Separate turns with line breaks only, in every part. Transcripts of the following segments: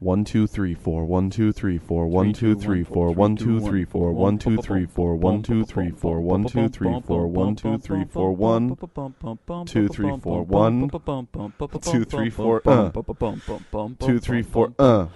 One two three four one two three four one two three four one two three four one two three four one two three four one two three four one two three four one two three four one two three four uh two three four uh.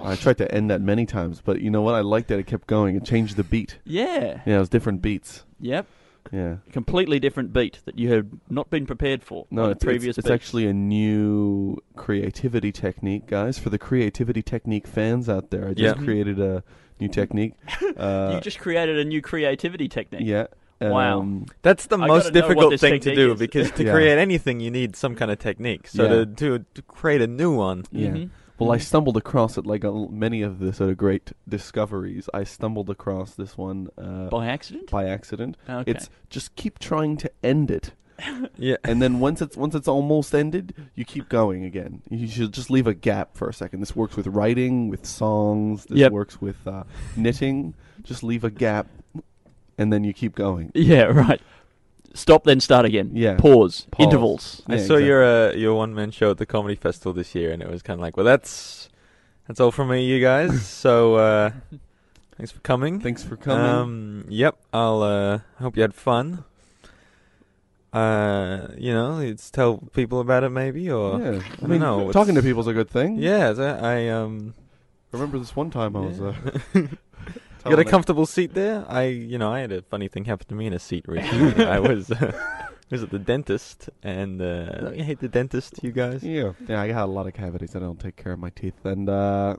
I tried to end that many times, but you know what? I liked that it kept going. It changed the beat.
Yeah.
Yeah, it was different beats.
Yep.
Yeah.
Completely different beat that you had not been prepared for.
No, it's,
previous
it's, it's actually a new creativity technique, guys. For the creativity technique fans out there, I just
Yeah.
created a new technique. Uh,
you just created a new creativity technique.
yeah.
Wow.
um,
That's the
I
most
gotta know what
difficult
this
thing to
technique
do
is.
because to
Yeah.
create anything you need some kind of technique. So
Yeah.
to, to to create a new one,
Yeah.
Mhm.
Well, I
Mhm.
stumbled across it like uh, many of the sort of great discoveries. I stumbled across this one uh,
by accident.
by accident.
okay.
It's just keep trying to end it,
yeah,
and then once it's once it's almost ended, you keep going again. You should just leave a gap for a second. This works with writing, with songs. This
Yep.
works with uh, knitting. Just leave a gap, and then you keep going.
yeah. Right. Stop. Then start again.
Yeah.
Pause.
Pause.
Intervals.
I
Yeah,
saw
exactly.
your uh, your one man show at the comedy festival this year, and it was kind of like, well, that's that's all from me, you guys. so uh, thanks for coming.
Thanks for coming.
Um, yep, I'll uh, hope you had fun. Uh, you know, it's tell people about it maybe, or
yeah, I
don't
mean,
know,
talking to
it's-
people's a good thing.
yeah, that- I um.
Remember this one time I was. Uh,
You got a comfortable seat there? I, you know, I had a funny thing happen to me in a seat recently. I was, uh, was at the dentist, and uh, don't you hate the dentist, you guys?
Yeah, yeah. I got a lot of cavities. I don't take care of my teeth. And uh,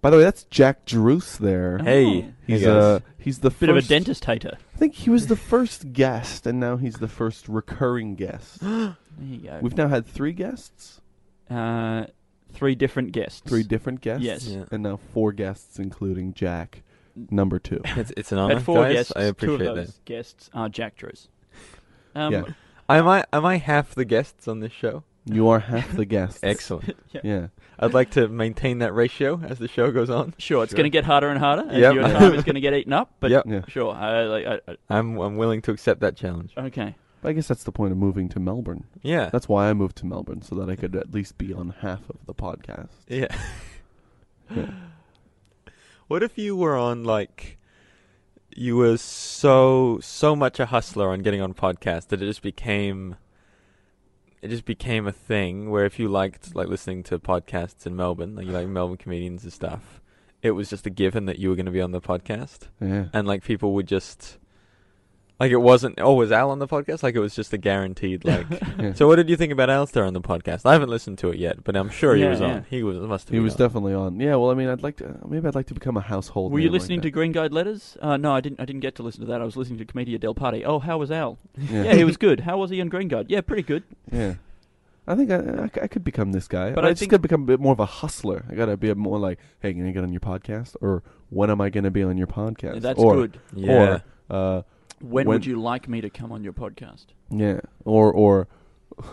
by the way, that's Jack Druce there.
Oh.
Hey,
He's
hey guys.
uh, he's the
Bit of a dentist hater.
I think he was the first guest, and now he's the first recurring guest.
There you go.
We've now had three guests,
uh, three different guests.
three different guests,
Yes.
Yeah.
and now four guests, including Jack, number two.
It's it's an honor,
Had four
guys.
guests.
I
two
appreciate
of
that.
those guests are Jack Druce. Um,
Yeah.
Am I am I half the guests on this show?
You are half the guests.
Excellent.
Yeah.
I'd like to maintain that ratio as the show goes on.
Sure, it's
Sure.
going to get harder and harder as
Yep.
your time is going to get eaten up. But
Yep.
Yeah.
sure, I, like, I, I,
I'm I'm willing to accept that challenge.
okay.
But I guess that's the point of moving to Melbourne.
Yeah.
That's why I moved to Melbourne, so that I could at least be on half of the podcast.
Yeah.
Yeah.
What if you were on like you were so so much a hustler on getting on podcast that it just became it just became a thing where if you liked like listening to podcasts in Melbourne, like you like Melbourne comedians and stuff, it was just a given that you were going to be on the podcast
Yeah.
and like people would just like it wasn't oh was Al on the podcast like it was just a guaranteed like
Yeah.
so what did you think about Alistair on the podcast I haven't listened to it yet but I'm sure he
Yeah,
was
yeah.
on he was must have
He
been
was
on.
definitely on. Yeah, well, I mean, I'd like to. Maybe I'd like to become a household.
Were you
name like
listening
that.
to Green Guide Letters? Uh, no, I didn't. I didn't get to listen to that. I was listening to Commedia del Party. Oh, how was Al?
Yeah,
Yeah, he was good. How was he on Green Guide? Yeah, pretty good.
Yeah. I think I, I, c- I could become this guy.
But
But
I
I just
think-
got to become a bit more of a hustler. I got to be a more like, hey, can I get on your podcast? Or when am I going to be on your podcast?
That's
or,
good.
yeah
Or, uh,
When,
when-
would you like me to come on your podcast?
yeah. Or, or,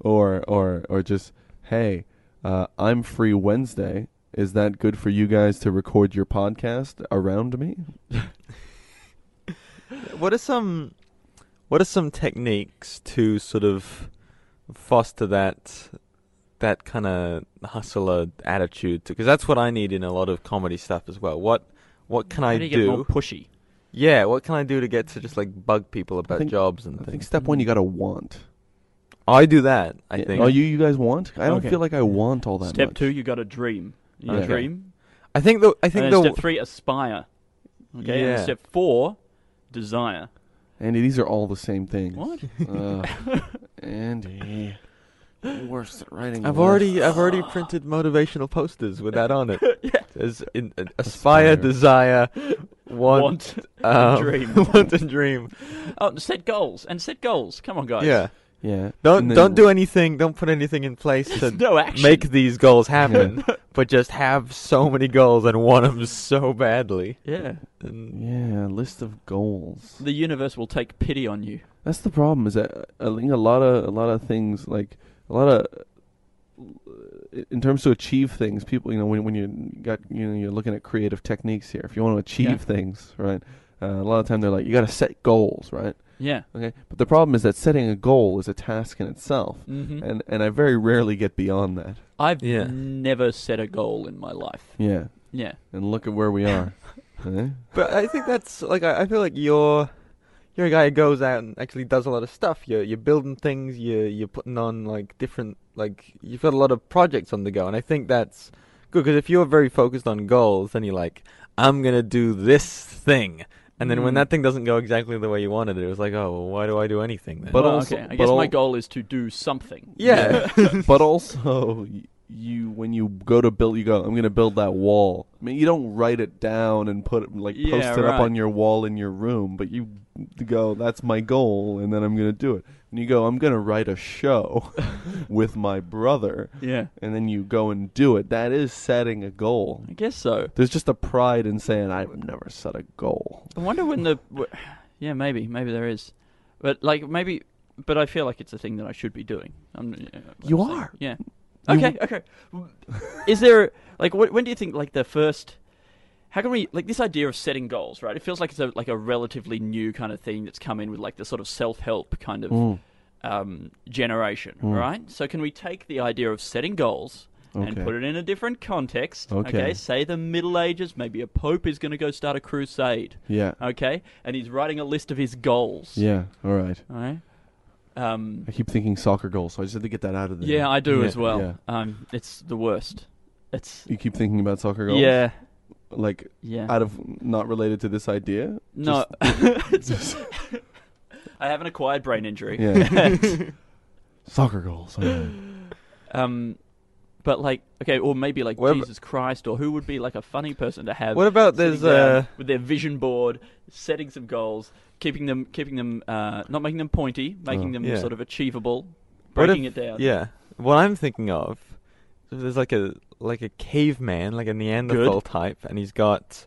or, or, or just, hey, uh, I'm free Wednesday. Is that good for you guys to record your podcast around me?
What are some what are some techniques to sort of foster that that kind of hustler attitude? Because that's what I need in a lot of comedy stuff as well. What what can
How
I
do you get more
do?
pushy?
Yeah, what can I do to get to just like bug people about
think-
jobs and things?
I think
things?
step one, you got to want.
I do that. I
Yeah.
think.
Oh, you, you guys want? I don't
Okay.
feel like I want all that
Step
much.
two, you got to dream. You
Okay.
dream.
I think the I
And
think
then
the
step three, aspire. Okay. And
Yeah.
step four, desire.
Andy, these are all the same thing.
What?
Uh, Andy, worst at writing.
I've
lists.
already I've already printed motivational posters with that on it.
yeah.
There's in, uh, aspire,
Aspire.
desire, want,
Want,
um,
dream.
want and dream.
Oh, set goals and set goals. Come on, guys.
Yeah.
Yeah.
Don't
then-
don't do anything. Don't put anything in place to
no
make these goals happen. but just have so many goals and want them so badly.
yeah.
And
Yeah, list of goals.
The universe will take pity on you.
That's the problem. Is that uh, I think a lot of a lot of things like a lot of in terms to achieve things, people you know when when you got you know you're looking at creative techniques here. If you want to achieve
Yeah.
things, right? Uh, a lot of time they're like you got to set goals, right?
Yeah.
Okay, but the problem is that setting a goal is a task in itself,
hmm
and and I very rarely get beyond that.
I've
Yeah.
never set a goal in my life.
Yeah,
Yeah.
and look at where we are.
But I think that's like I, I feel like you're you're a guy who goes out and actually does a lot of stuff. You're you're building things. You're you're putting on like different like you've got a lot of projects on the go, and I think that's good because if you're very focused on goals, then you're like I'm gonna do this thing, and then when
Mm.
that thing doesn't go exactly the way you wanted it, it was like oh well, why do I do anything then?
But
well,
also-
okay. I
but
guess my goal is to do something.
yeah,
but also you when you go to build you go i'm going to build that wall i mean you don't write it down and put it like
Yeah,
post it up on your wall in your room but you go that's my goal and then i'm going to do it and you go i'm going to write a show with my brother
Yeah.
and then you go and do it that is setting a goal
I guess so.
there's just a pride in saying i've never set a goal
I wonder when the. w- Yeah, maybe. Maybe there is. But, like, maybe. But I feel like it's a thing that I should be doing. I'm,
You
saying-
are.
Yeah. Okay, okay. Is there. Like, wh- when do you think, like, the first. How can we like this idea of setting goals, right? It feels like it's a like a relatively new kind of thing that's come in with like the sort of self help kind of
Mm,
um, generation,
Mm.
right? So can we take the idea of setting goals and put it in a different context?
Okay.
Say the Middle Ages, maybe a pope is going to go start a crusade.
yeah
Okay, and he's writing a list of his goals.
yeah all right
All right. Um,
i keep thinking soccer goals so i just had to get that out of there
yeah, I do
Yeah.
as well.
Yeah.
Um, it's the worst. It's
you keep thinking about soccer goals
yeah,
like
yeah.
out of not related to this idea.
no,
Just-
I have an acquired brain injury.
yeah. Soccer goals. I
Um, but like, okay, or maybe like
What ab-
Jesus Christ, or who would be like a funny person to have?
what about
sitting
there's
down
uh
with their vision board, setting some goals, keeping them, keeping them, uh, not making them pointy, making
Oh.
them
Yeah.
sort of achievable,
What
breaking
if-
it down.
yeah what I'm thinking of so there's like a like a caveman like a Neanderthal type, and he's got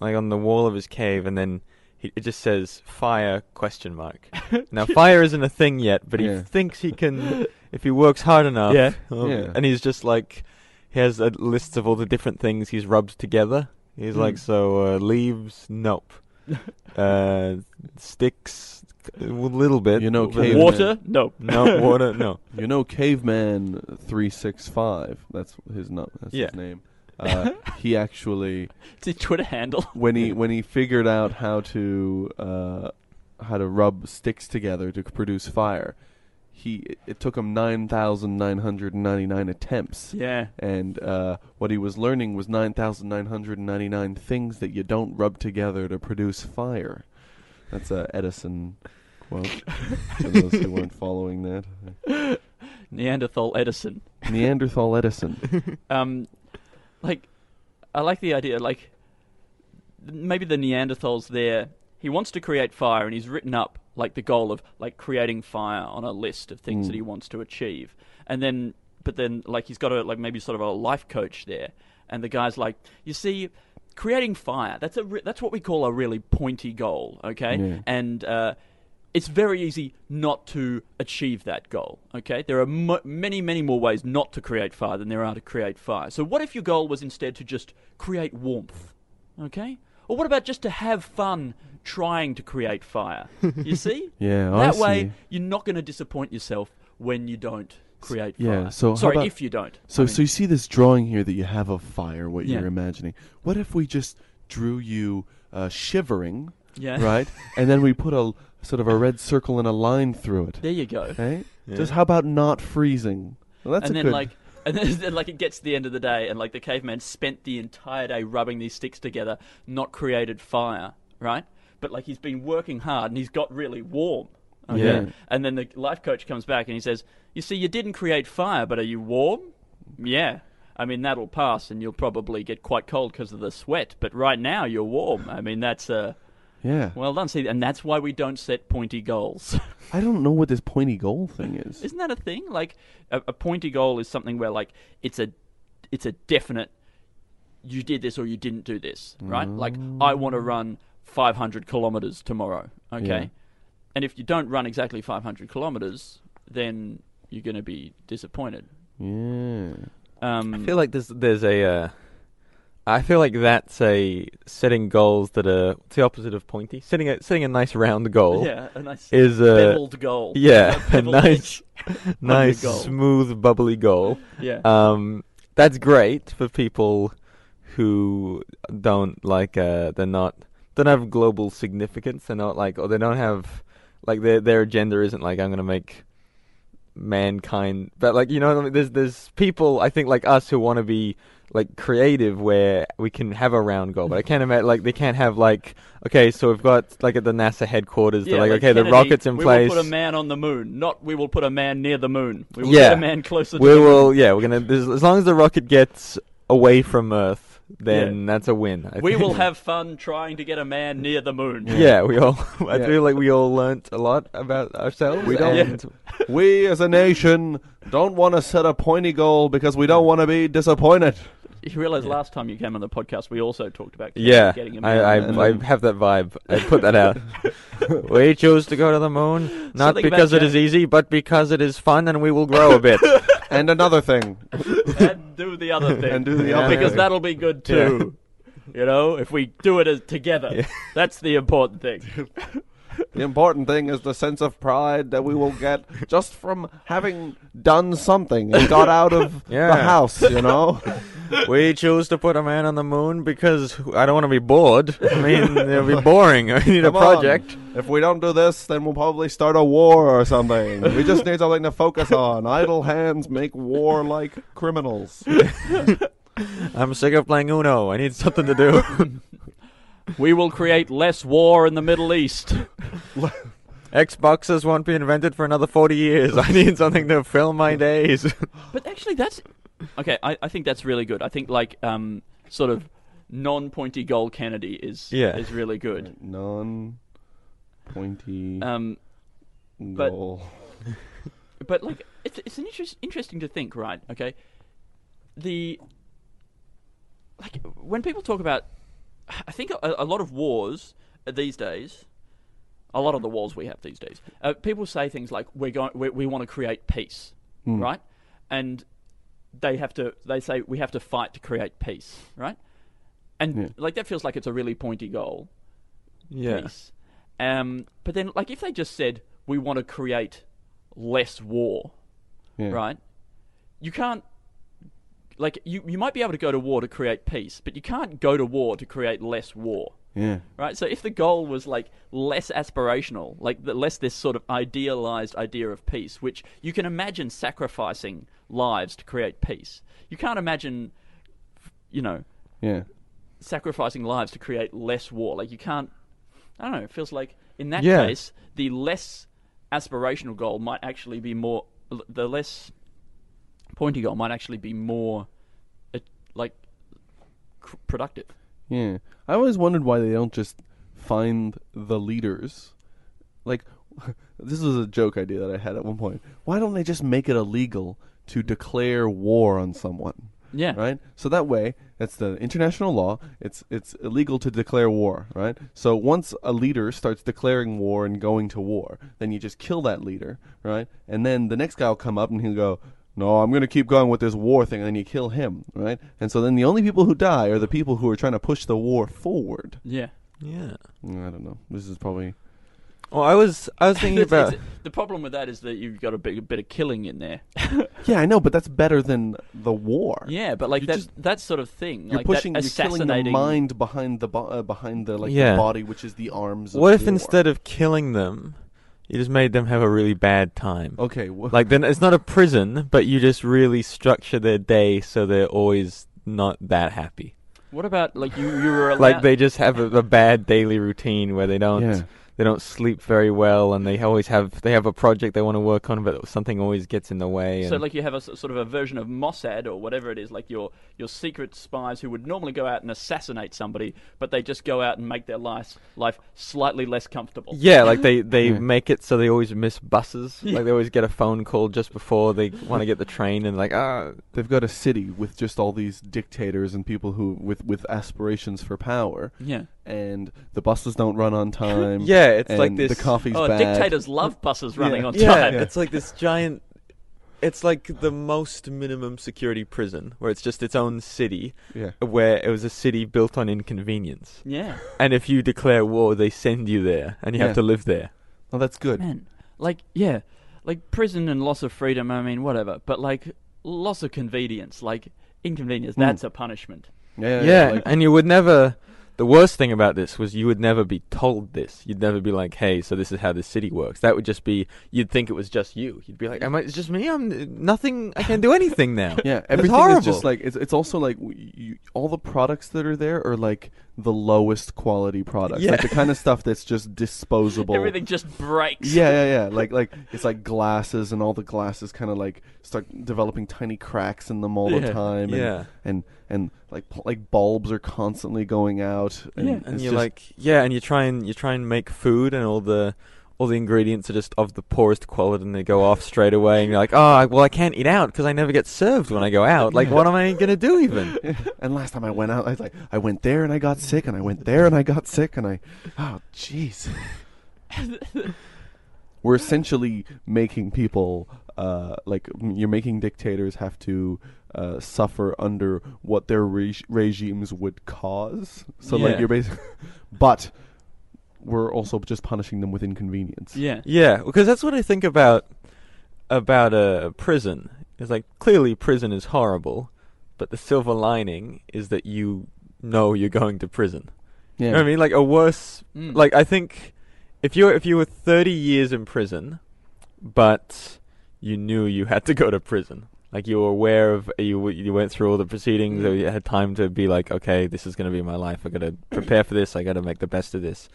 like on the wall of his cave, and then. He, it just says fire question mark. Now fire isn't a thing yet, but he
Yeah.
thinks he can if he works hard enough.
Yeah.
um,
Yeah.
And he's just like he has a list of all the different things he's rubbed together. He's like
Mm.
so uh, leaves, nope. uh, sticks, a little bit.
You know, caveman-
Water? No.
No water. No.
You know, Caveman three six five. That's his no, That's
Yeah.
his name. Uh, he actually
It's his Twitter handle.
when he when he figured out how to uh, how to rub sticks together to produce fire, he it, it took him nine thousand nine hundred ninety nine attempts.
Yeah.
And uh, what he was learning was 9,999 things that you don't rub together to produce fire. That's a Edison quote, for those who weren't following that.
Neanderthal Edison.
Neanderthal Edison.
Um, like, I like the idea. Like, maybe the Neanderthals there. He wants to create fire, and he's written up like the goal of like creating fire on a list of things
Mm.
that he wants to achieve. And then, but then, like, he's got a like maybe sort of a life coach there, and the guy's like, you see. Creating fire, that's a re- that's what we call a really pointy goal, okay?
Yeah.
And uh, it's very easy not to achieve that goal. Okay, there are mo many, many more ways not to create fire than there are to create fire. So, what if your goal was instead to just create warmth? Okay, or what about just to have fun trying to create fire? You see,
Yeah, I
that
see.
way you're not going to disappoint yourself when you don't create
yeah,
fire.
so how
sorry,
about-
if you don't.
So,
I mean,
so you see this drawing here that you have of fire, what
Yeah.
you're imagining. What if we just drew you uh, shivering,
yeah,
right? and then we put a sort of a red circle and a line through it.
There you go.
Right?
Yeah.
Just how about not freezing? Well, that's
and
a
then
good.
like and then, then like it gets to the end of the day and like the caveman spent the entire day rubbing these sticks together not created fire right but like he's been working hard and he's got really warm okay?
Yeah.
and then the life coach comes back and he says you see you didn't create fire but are you warm yeah I mean that'll pass, and you'll probably get quite cold because of the sweat. But right now you're warm. I mean that's uh,
Yeah.
Well done. See, and that's why we don't set pointy goals.
I don't know what this pointy goal thing is.
Isn't that a thing? Like a, a pointy goal is something where like it's a it's a definite you did this or you didn't do this, right? Like I want to run 500 kilometers tomorrow, okay?
Yeah.
And if you don't run exactly 500 kilometers, then you're going to be disappointed.
Yeah.
Um,
I feel like there's there's a. Uh, I feel like that's a setting goals that are it's the opposite of pointy. Setting a setting a nice round goal
yeah, a nice
is a
beveled goal.
yeah,
A
a nice nice smooth bubbly goal.
Yeah.
Um, that's great for people who don't like uh they're not don't have global significance. They're not like or they don't have like their their agenda isn't like I'm gonna make mankind but like you know I mean? there's there's people I think like us who want to be like creative where we can have a round goal but I can't imagine like they can't have like okay so we've got like at the NASA headquarters they're like
like
okay the rockets in
we
place
will put a man on the moon. Not we will put a man near the moon. We will
Yeah.
get a man closer to
we
the
will
moon.
yeah we're gonna as long as the rocket gets away from Earth then that's a win I
We
think.
will have fun trying to get a man near the moon.
Yeah, we all. I
Yeah.
feel like we all learnt a lot about ourselves.
We don't-
and-
we as a nation don't want to set a pointy goal because we don't want to be disappointed.
You realize last time you came on the podcast, we also talked about
Yeah,
getting a man.
I,
And
I, I have that vibe. I put that out. we choose to go to the moon, not
Something
because it
Jack-
is easy, but because it is fun and we will grow a bit.
And another thing,
and do the other thing.
And do the other
because
thing.
that'll be good too. You know, if we do it as together, that's the important thing.
The important thing is the sense of pride that we will get just from having done something and got out of
Yeah.
the house, you know?
we choose to put a man on the moon because I don't want to be bored. I mean, it'll be boring. I need a
Come on.
project.
If we don't do this, then we'll probably start a war or something. We just need something to focus on. Idle hands make war like criminals.
I'm sick of playing Uno. I need something to do.
We will create less war in the Middle East.
Xboxes won't be invented for another 40 years. I need something to fill my days.
But actually, that's okay. I, I think that's really good. I think like um sort of non-pointy goal Kennedy is
Yeah.
is really good.
Non pointy
Um, but-
goal.
but like it's it's an interest, interesting to think, right? Okay, the like when people talk about, I think a, a lot of wars these days, a lot of the wars we have these days, uh, people say things like we're going we, we want to create peace,
Hmm.
right? And they have to they say we have to fight to create peace, right? And
Yeah.
like that feels like it's a really pointy goal
yeah.
peace. Um, but then, like, if they just said we want to create less war,
Yeah.
right? You can't. Like, you, you might be able to go to war to create peace, but you can't go to war to create less war,
Yeah.
right? So, if the goal was like less aspirational, like the, less this sort of idealized idea of peace, which you can imagine sacrificing lives to create peace, you can't imagine, you know,
Yeah.
sacrificing lives to create less war. Like you can't. I don't know. It feels like in that
Yeah.
case, the less aspirational goal might actually be more. The less pointy goal might actually be more, uh, like, cr- productive.
Yeah. I always wondered why they don't just find the leaders. Like, this was a joke idea that I had at one point. Why don't they just make it illegal to declare war on someone?
Yeah.
Right? So that way, it's the international law. It's it's illegal to declare war, right? So once a leader starts declaring war and going to war, then you just kill that leader, right? And then the next guy will come up and he'll go, "No, I'm going to keep going with this war thing." And then you kill him, right? And so then the only people who die are the people who are trying to push the war forward.
Yeah.
Yeah.
Mm, I don't know. This is probably
Well, I was I was thinking
It's-
about
it's- the problem with that is that you've got a bit, a bit of killing in there.
Yeah, I know, but that's better than the war.
yeah, but like
You
that
just-
that sort of thing,
You're
like
pushing,
that
you're killing the
assassinating.
mind behind the bo- uh, behind the like
Yeah.
the body, which is the arms. Of
what if
war.
instead of killing them, you just made them have a really bad time?
Okay, wh-
Like then it's not a prison, but you just really structure their day so they're always not that happy.
What about like you? You were allowed,
Like they just have a, a bad daily routine where they don't
yeah,
they don't sleep very well, and they always have they have a project they want to work on, but something always gets in the way.
So like you have a sort of a version of Mossad or whatever it is, like your your secret spies who would normally go out and assassinate somebody, but they just go out and make their life life slightly less comfortable.
Yeah, like they, they
Yeah.
make it so they always miss buses.
Yeah.
Like they always get a phone call just before they want to get the train, and like ah,
They've got a city with just all these dictators and people who with with aspirations for power,
Yeah.
And the buses don't run on time.
yeah, it's
and
like this.
The coffee's
Oh,
bad.
dictators love buses running
Yeah.
on
yeah,
time.
it's like this giant. It's like the most minimum security prison, where it's just its own city,
Yeah.
where it was a city built on inconvenience.
Yeah.
And if you declare war, they send you there, and you
Yeah.
have to live there.
Oh, that's good.
Man, like yeah, like prison and loss of freedom. I mean, whatever. But like loss of convenience, like inconvenience.
Mm.
That's a punishment.
Yeah.
Yeah,
like-
and you would never. The worst thing about this was you would never be told this. You'd never be like, "Hey, so this is how this city works." That would just be. You'd think it was just you. You'd be like, "Am I? It's just me. I'm nothing. I can't do anything now."
Yeah,
It's
everything is just like it's. It's also like you, all the products that are there are like the lowest quality products,
Yeah.
like the kind of stuff that's just disposable.
Everything just breaks.
Yeah, yeah, yeah. Like, like it's like glasses, and all the glasses kind of like start developing tiny cracks in them all the time. And,
yeah.
and and like like bulbs are constantly going out. And,
Yeah.
and you're like, yeah, and you try and you try and make food, and all the all the ingredients are just of the poorest quality, and they go off straight away. And you're like, oh, well, I can't eat out because I never get served when I go out. Like, what am I gonna do even?
and last time I went out, I was like, I went there and I got sick, and I went there and I got sick, and I, oh, jeez. We're essentially making people, uh, like you're making dictators have to uh, suffer under what their reg- regimes would cause. So like you're basically, but we're also just punishing them with inconvenience.
Yeah.
Yeah, because that's what I think about about a prison. It's like clearly prison is horrible, but the silver lining is that you know you're going to prison.
Yeah.
You know what I mean? Like a worse
Mm.
like I think if you if you were 30 years in prison, but you knew you had to go to prison. Like you were aware of you you went through all the proceedings, or mm-hmm. you had time to be like, okay, this is going to be my life. I got to prepare for this. I got to make the best of this.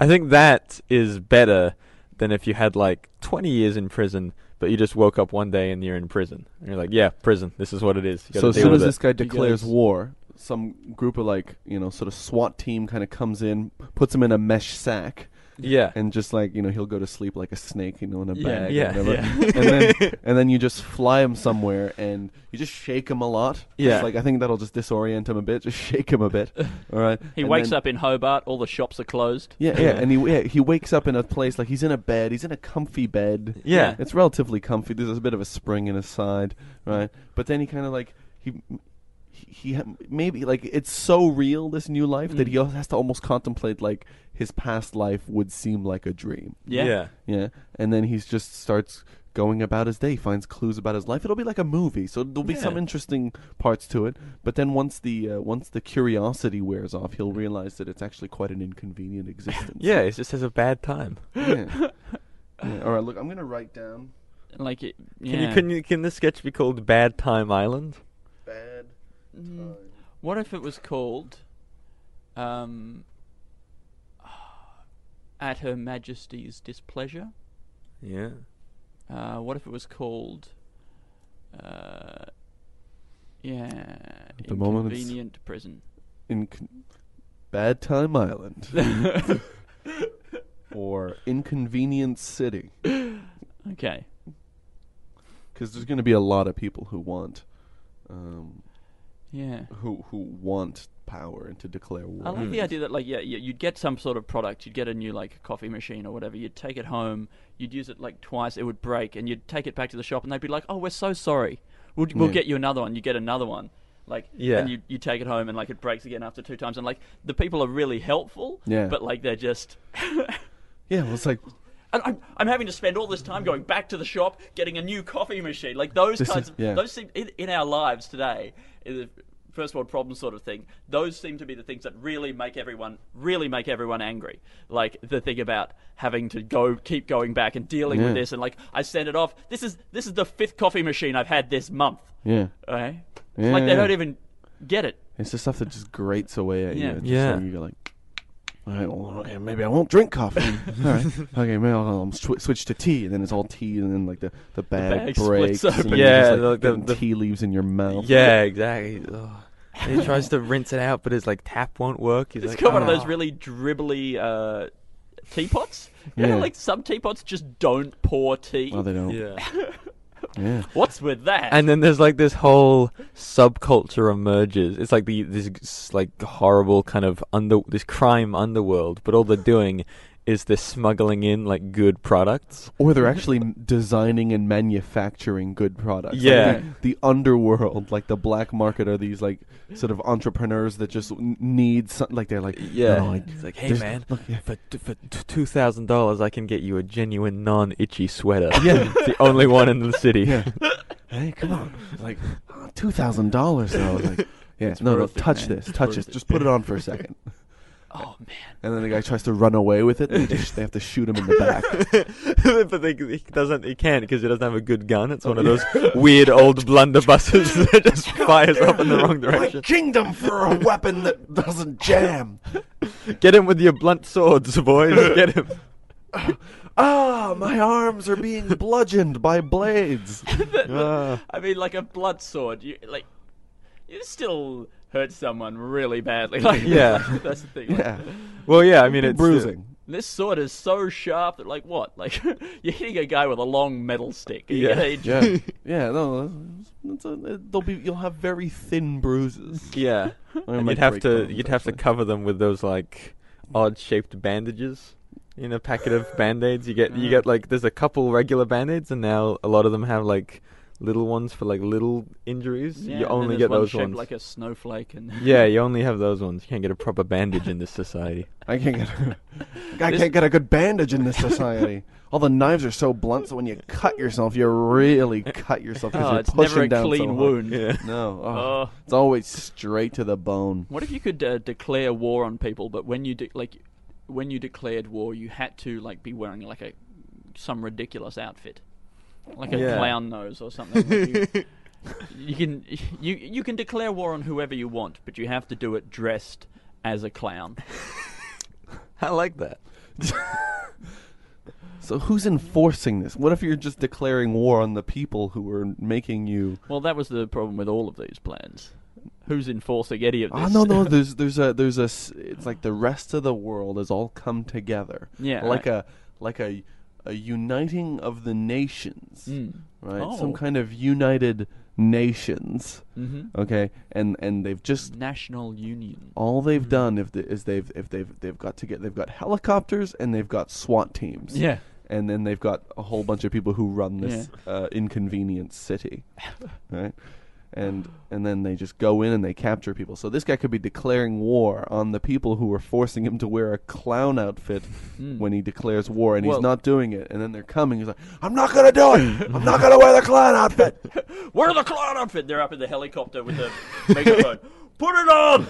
I think that is better than if you had like 20 years in prison, but you just woke up one day and you're in prison. And you're like, yeah, prison. This is what it is. You
So as soon
with
as
it.
this guy declares
guys-
war, some group of like you know sort of SWAT team kind of comes in, puts him in a mesh sack,
yeah,
and just like you know he'll go to sleep like a snake, you know, in a
Yeah,
bag.
yeah,
or whatever.
yeah.
and then and then you just fly him somewhere, and you just shake him a lot. Just
Yeah.
like I think that'll just disorient him a bit. Just shake him a bit. All right.
He
And
wakes
then-
up in Hobart. All the shops are closed.
Yeah, yeah, and he yeah, he wakes up in a place like he's in a bed. He's in a comfy bed.
yeah,
It's relatively comfy. There's a bit of a spring in his side, right? But then he kind of like he he, he maybe like it's so real this new life that
Mm.
he has to almost contemplate like his past life would seem like a dream.
Yeah.
yeah.
Yeah, and then he just starts going about his day. Finds clues about his life. It'll be like a movie, so there'll be some interesting parts to it. But then once the uh, once the curiosity wears off, he'll realize that it's actually quite an inconvenient existence.
Yeah, it just has a bad time.
Yeah. Yeah, All right, look, I'm gonna write down
Like it.
Can you can you can this sketch be called Bad Time Island?
Bad
Mm.
time.
What if it was called, um, at Her Majesty's displeasure?
Yeah.
Uh, what if it was called, uh, yeah,
At the moment it's-
inconvenient prison?
Inc- Bad Time Island or Inconvenient City,
Okay.
because there's going to be a lot of people who want, um,
Yeah.
who who want power and to declare war.
I like the
Mm.
idea that like yeah, you- you'd get some sort of product, you'd get a new like coffee machine or whatever, you'd take it home, you'd use it like twice, it would break, and you'd take it back to the shop, and they'd be like, "Oh, we're so sorry, we'll we'll
Yeah.
get you another one." You get another one, like
Yeah.
and you you take it home, and like it breaks again after two times, and like the people are really helpful,
Yeah.
but like they're just.
Yeah, well, it's like
And I'm, I'm having to spend all this time going back to the shop, getting a new coffee machine. Like those
This
kinds
is-
of
yeah.
those seem in, in our lives today, in the first world problem sort of thing. Those seem to be the things that really make everyone really make everyone angry. Like the thing about having to go keep going back and dealing
Yeah.
with this, and like I send it off. This is this is the fifth coffee machine I've had this month.
yeah,
Okay,
Yeah,
like they
yeah.
don't even get it.
it's the stuff that just grates away at you.
Yeah.
It's
Yeah.
like you're like, All right, well, okay, maybe I won't drink coffee. all right, okay, maybe I'll um, sw- switch to tea, and then it's all tea, and then like the the bag,
bag splits
breaks,
open.
and
Yeah,
just, like,
the- the- the-
tea leaves in your mouth.
Yeah, exactly. Ugh. And he tries to rinse it out, but his like tap won't work. He's
It's
like,
got one of those
"Ah."
really dribbly uh, teapots. You know,
Yeah.
like some teapots just don't pour tea.
Oh, they don't.
Yeah.
Yeah.
What's with that?
And then there's like this whole subculture emerges. It's like the this like horrible kind of under this crime underworld, but all they're doing is they're smuggling in like good products.
Or they're actually designing and manufacturing good products. Like,
Yeah.
the, the underworld, like the black market, are these like sort of entrepreneurs that just need something. like they're like,
Yeah.
no, like,
It's like, hey man,
look, yeah.
for t- for t- two thousand dollars, I can get you a genuine non-itchy sweater.
Yeah.
the only one in the city.
yeah. hey, come on, like oh, two thousand dollars though. Like, yeah,
It's
no, no,
worth it,
touch
man.
this, touch
worth
this,
it.
just put it on for a second.
Oh man,
And then the guy tries to run away with it. And they, just, they have to shoot him in the back.
but they, he doesn't. He can't because he doesn't have a good gun. It's one of those weird old blunderbusses that just fires off in the wrong direction.
My
direction.
kingdom for a weapon that doesn't jam.
Get him with your blunt swords, boys. Get him.
Ah, my arms are being bludgeoned by blades. Ah.
I mean, like a blood sword. You like, you still hurt someone really badly. Like,
Yeah.
that's the thing. Like,
yeah,
Well, yeah. I mean, it's uh,
bruising.
This sword is so sharp that, like, what? Like, you're hitting a guy with a long metal stick.
Yeah.
Yeah, yeah. No, it's uh, a, uh, they'll be. You'll have very thin bruises.
yeah.
Or
And you'd have to
bones,
you'd have to cover them with those like odd shaped bandages in a packet of band-aids. You get you mm. get like there's a couple regular band-aids and now a lot of them have like little ones for like little injuries.
Yeah,
you only get
one
those
shaped
ones.
like a snowflake, and
yeah, you only have those ones. You can't get a proper bandage in this society.
I can't get. A, I can't get a good bandage in this society. All the knives are so blunt, so when you cut yourself, you really cut yourself because
oh,
you're
it's
pushing
never a
down
clean
so
wound.
Yeah.
No, oh,
Oh.
it's always straight to the bone.
What if you could uh, declare war on people, but when you de- like, when you declared war, you had to like be wearing like a some ridiculous outfit, like a
Yeah.
clown nose or something. Like you, you can you you can declare war on whoever you want, but you have to do it dressed as a clown.
I like that.
So who's enforcing this? What if you're just declaring war on the people who are making you?
Well, that was the problem with all of these plans. Who's enforcing any of ah, this?
Oh no, no. There's there's a there's a. s- It's like the rest of the world has all come together.
Yeah,
Like
right.
a like a a uniting of the nations,
Mm.
right?
Oh.
Some kind of united nations.
Mm-hmm.
Okay, and and they've just
National Union.
all
Mm-hmm.
they've done if the, is they've if they've they've got to get they've got helicopters and they've got SWAT teams.
Yeah.
and then they've got a whole bunch of people who run this uh, inconvenient city, right? And and then they just go in and they capture people. So this guy could be declaring war on the people who are forcing him to wear a clown outfit
Mm.
when he declares war, and
Well-
he's not doing it. And then they're coming. He's like, "I'm not gonna do it. I'm not gonna wear the clown outfit."
Wear the clown outfit. They're up in the helicopter with the megaphone. Put it on.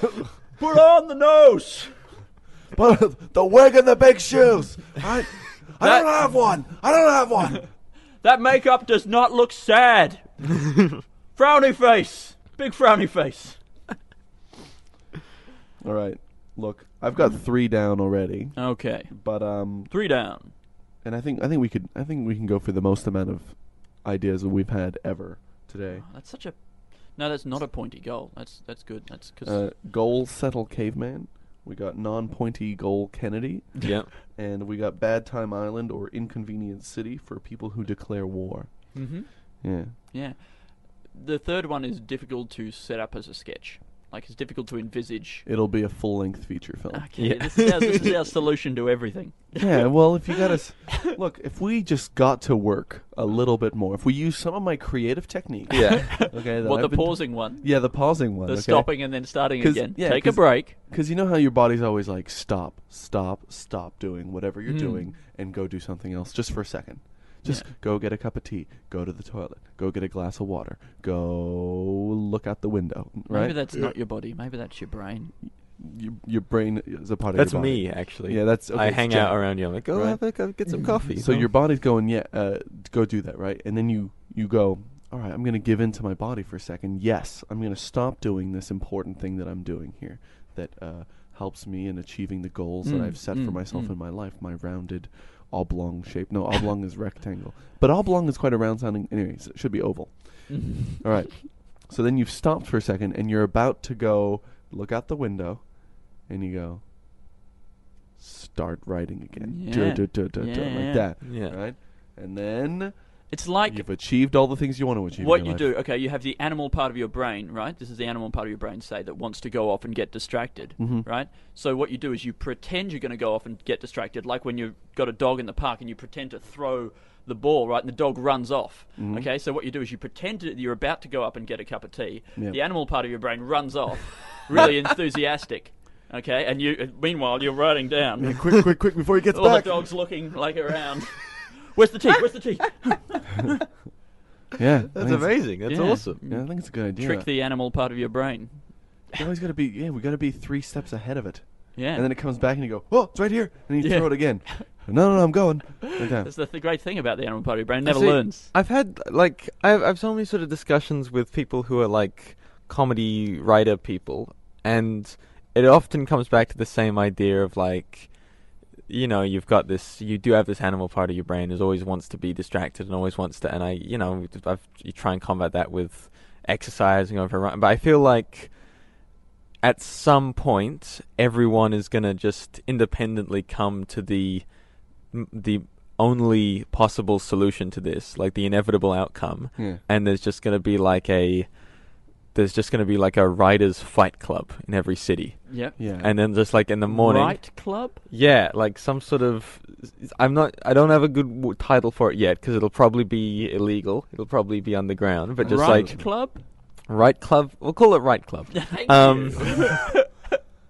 Put on the nose.
But the wig and the big shoes. I, I
That-
don't have one. I don't have one.
That makeup does not look sad. Frowny face. Big frowny face.
All right. Look, I've got three down already,
Okay.
but um,
Three down.
and I think I think we could I think we can go for the most amount of ideas that we've had ever today.
That's such a. No, that's not a pointy goal. That's that's good. That's because
Uh, goal settle caveman. We got non-pointy goal Kennedy,
Yeah.
and we got bad time island or inconvenient city for people who declare war.
Mm hmm
Yeah.
Yeah. The third one is difficult to set up as a sketch. Like it's difficult to envisage.
It'll be a full-length feature film.
Okay,
Yeah.
this, is our, this is our solution to everything.
yeah, well, if you got us, look, if we just got to work a little bit more, if we use some of my creative techniques,
Yeah.
okay, that
What the
I've been-
pausing one?
yeah, the pausing one,
The
okay?
stopping and then starting
'Cause-
again.
yeah,
Take a
'cause-
break.
Because you know how your body's always like, stop, stop, stop doing whatever you're
Mm.
doing and go do something else just for a second. Just
Yeah.
go get a cup of tea, go to the toilet, go get a glass of water, go look out the window, right?
Maybe that's not your body. Maybe that's your brain.
your, your brain is a part
That's
of your body.
That's me actually.
Yeah, that's okay,
I hang
Jack.
out around you. I'm like, go
Right.
have a, go get some coffee.
So
you
your body's going, yeah, uh, go do that, right? And then you you go, all right, I'm going to give in to my body for a second. Yes, I'm going to stop doing this important thing that I'm doing here that uh, helps me in achieving the goals that
Mm,
I've set for
mm,
myself
mm.
in my life. My rounded oblong shape. No, oblong is rectangle, but oblong is quite a round sounding. Anyways, it should be oval. All right. So then you've stopped for a second and you're about to go look out the window, and you go. Start writing again.
Yeah.
duh, duh, duh, duh,
Yeah, yeah.
like that.
Yeah.
Right. And then
It's like
you've achieved all the things you want to achieve.
what
in
you
your
do.
life.
Okay, you have the animal part of your brain, right? This is the animal part of your brain, say, that wants to go off and get distracted,
Mhm.
right? So what you do is you pretend you're going to go off and get distracted, like when you've got a dog in the park and you pretend to throw the ball, right? And the dog runs off.
Mhm.
Okay, so what you do is you pretend that you're about to go up and get a cup of tea.
Yeah.
The animal part of your brain runs off, really enthusiastic. Okay, and you meanwhile you're writing down.
Quick, quick, quick! Before he gets back.
All
back.
the dogs looking like around. Where's the tea? Where's the tea?
Yeah,
That's
think it's-
amazing. That's
Yeah.
awesome.
Yeah, I think it's a good idea.
Trick the animal part of your brain.
You always got to be. Yeah, we got to be three steps ahead of it.
Yeah.
And then it comes back and you go, "Oh, it's right here," and you
Yeah.
throw it again. No, no, no, I'm going. Like that.
That's the th- great thing about the animal part of your brain. It never
See,
learns.
I've had like I've I've so many sort of discussions with people who are like comedy writer people, and it often comes back to the same idea of like, you know, you've got this, you do have this animal part of your brain that always wants to be distracted and always wants to, and I, you know, I've, you try and combat that with exercise and going for a run, but I feel like at some point everyone is gonna just independently come to the the only possible solution to this, like the inevitable outcome,
Yeah.
and there's just going to be like a there's just going to be like a writers fight club in every city
Yep.
Yeah.
and then just like in the morning
Right club?
yeah like some sort of i'm not i don't have a good w- title for it yet because it'll probably be illegal it'll probably be underground but just like
right
like
club?
right club we'll call it right club
Thank
um
you.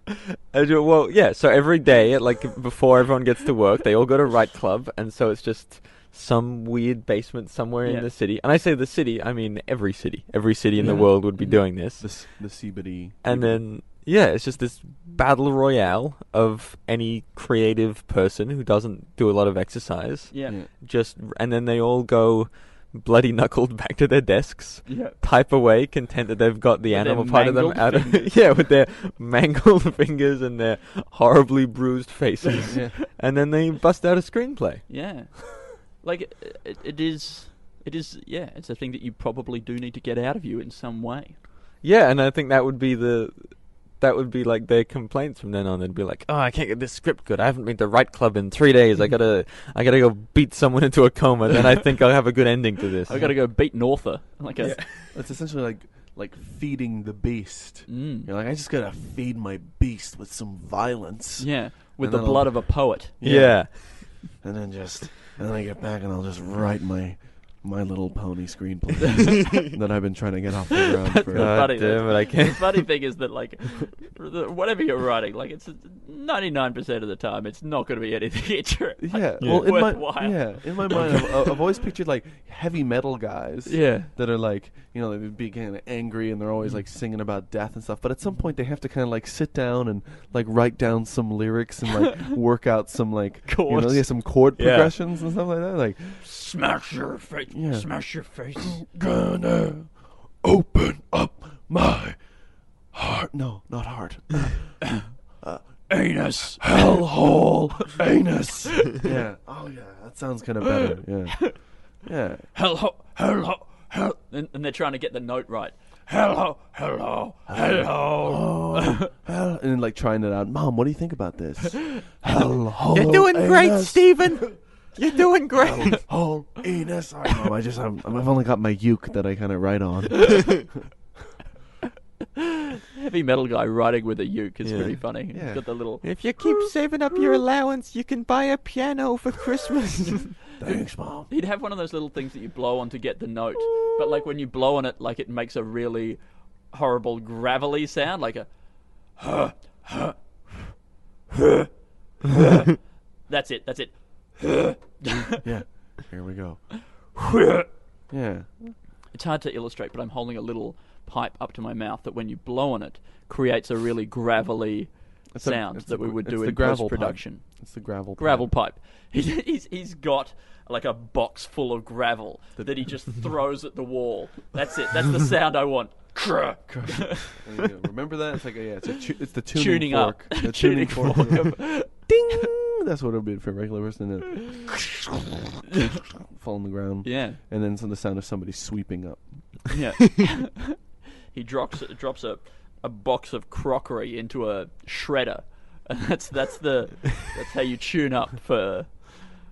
I do- well yeah so every day like before everyone gets to work they all go to right club and so it's just some weird basement somewhere
Yeah.
in the city and i say the city i mean every city every city in the world would be
Mhm.
doing this
the s- the CBD.
and then yeah, it's just this battle royale of any creative person who doesn't do a lot of exercise.
yeah.
Yeah.
Just and then they all go bloody knuckled back to their desks,
Yeah.
type away, content that they've got the
With
animal part of them
mangled
out of
fingers.
yeah, with their mangled fingers and their horribly bruised faces,
Yeah.
and then they bust out a screenplay.
Yeah. Like it, it, it is it is yeah, it's a thing that you probably do need to get out of you in some way.
Yeah, and I think that would be the that would be like their complaints from then on. They'd be like, "Oh, I can't get this script good. I haven't been to Right Club in three days. I gotta, I gotta go beat someone into a coma. Then I think I'll have a good ending to this."
I got to go beat Norther. Like a
It's essentially like like feeding the beast.
mm.
You're like, I just gotta feed my beast with some violence,
Yeah, with
And
the
then I'll-
blood of a poet.
Yeah.
And then just and then I get back and I'll just write my my little pony screenplay that I've been trying to get off the ground
That's
for.
the
God
funny,
damn it, I
The
can't.
funny thing is that like whatever you're writing, like it's ninety nine percent of the time, it's not going to be anything interesting.
Yeah,
Yeah.
well, in my yeah, in my mind, I've, I've always pictured like heavy metal guys.
Yeah.
that are like you know they be kind of angry and they're always like singing about death and stuff but at some point they have to kind of like sit down and like write down some lyrics and like work out some like you know yeah some chord
Yeah.
progressions and stuff like that like
Smash your face.
Yeah.
Smash your face.
gonna open up my heart no not heart uh,
Anus.
hellhole anus yeah oh yeah that sounds kind of better yeah yeah
Hello. Hello. Hello. And, and they're trying to get the note right. Hello. Hello. Hello.
oh, hell, and then like trying it out mom what do you think about this hellhole
You're doing great. Stephen. You're doing great.
Oh, anus. Sorry, Mom. I just I'm, I've only got my uke that I kind of write on.
Heavy metal guy riding with a uke is
Yeah.
pretty funny. He's
Yeah.
got the little.
if you keep saving up your allowance, you can buy a piano for Christmas.
Thanks, Mom.
He'd have one of those little things that you blow on to get the note, but like when you blow on it, like it makes a really horrible gravelly sound, like a. That's it. That's it.
Yeah. Here we go. Yeah.
It's hard to illustrate, but I'm holding a little pipe up to my mouth that when you blow on it, creates a really gravelly
It's a-
sound
it's
that
the
we would
it's
do
the
in
gravel
production.
It's the gravel.
Gravel
pipe.
pipe. He, he's he's got like a box full of gravel
The-
that he just throws at the wall. That's it. That's the sound I want.
Remember that? It's like a, yeah, it's a tu- it's the tuning,
tuning
fork.
up.
The
tuning
fork.
fork.
Ding. That's what it would be for a regular person. And fall on the ground.
yeah,
And then some the sound of somebody sweeping up.
yeah. he drops drops a a box of crockery into a shredder, and that's that's the that's how you tune up for.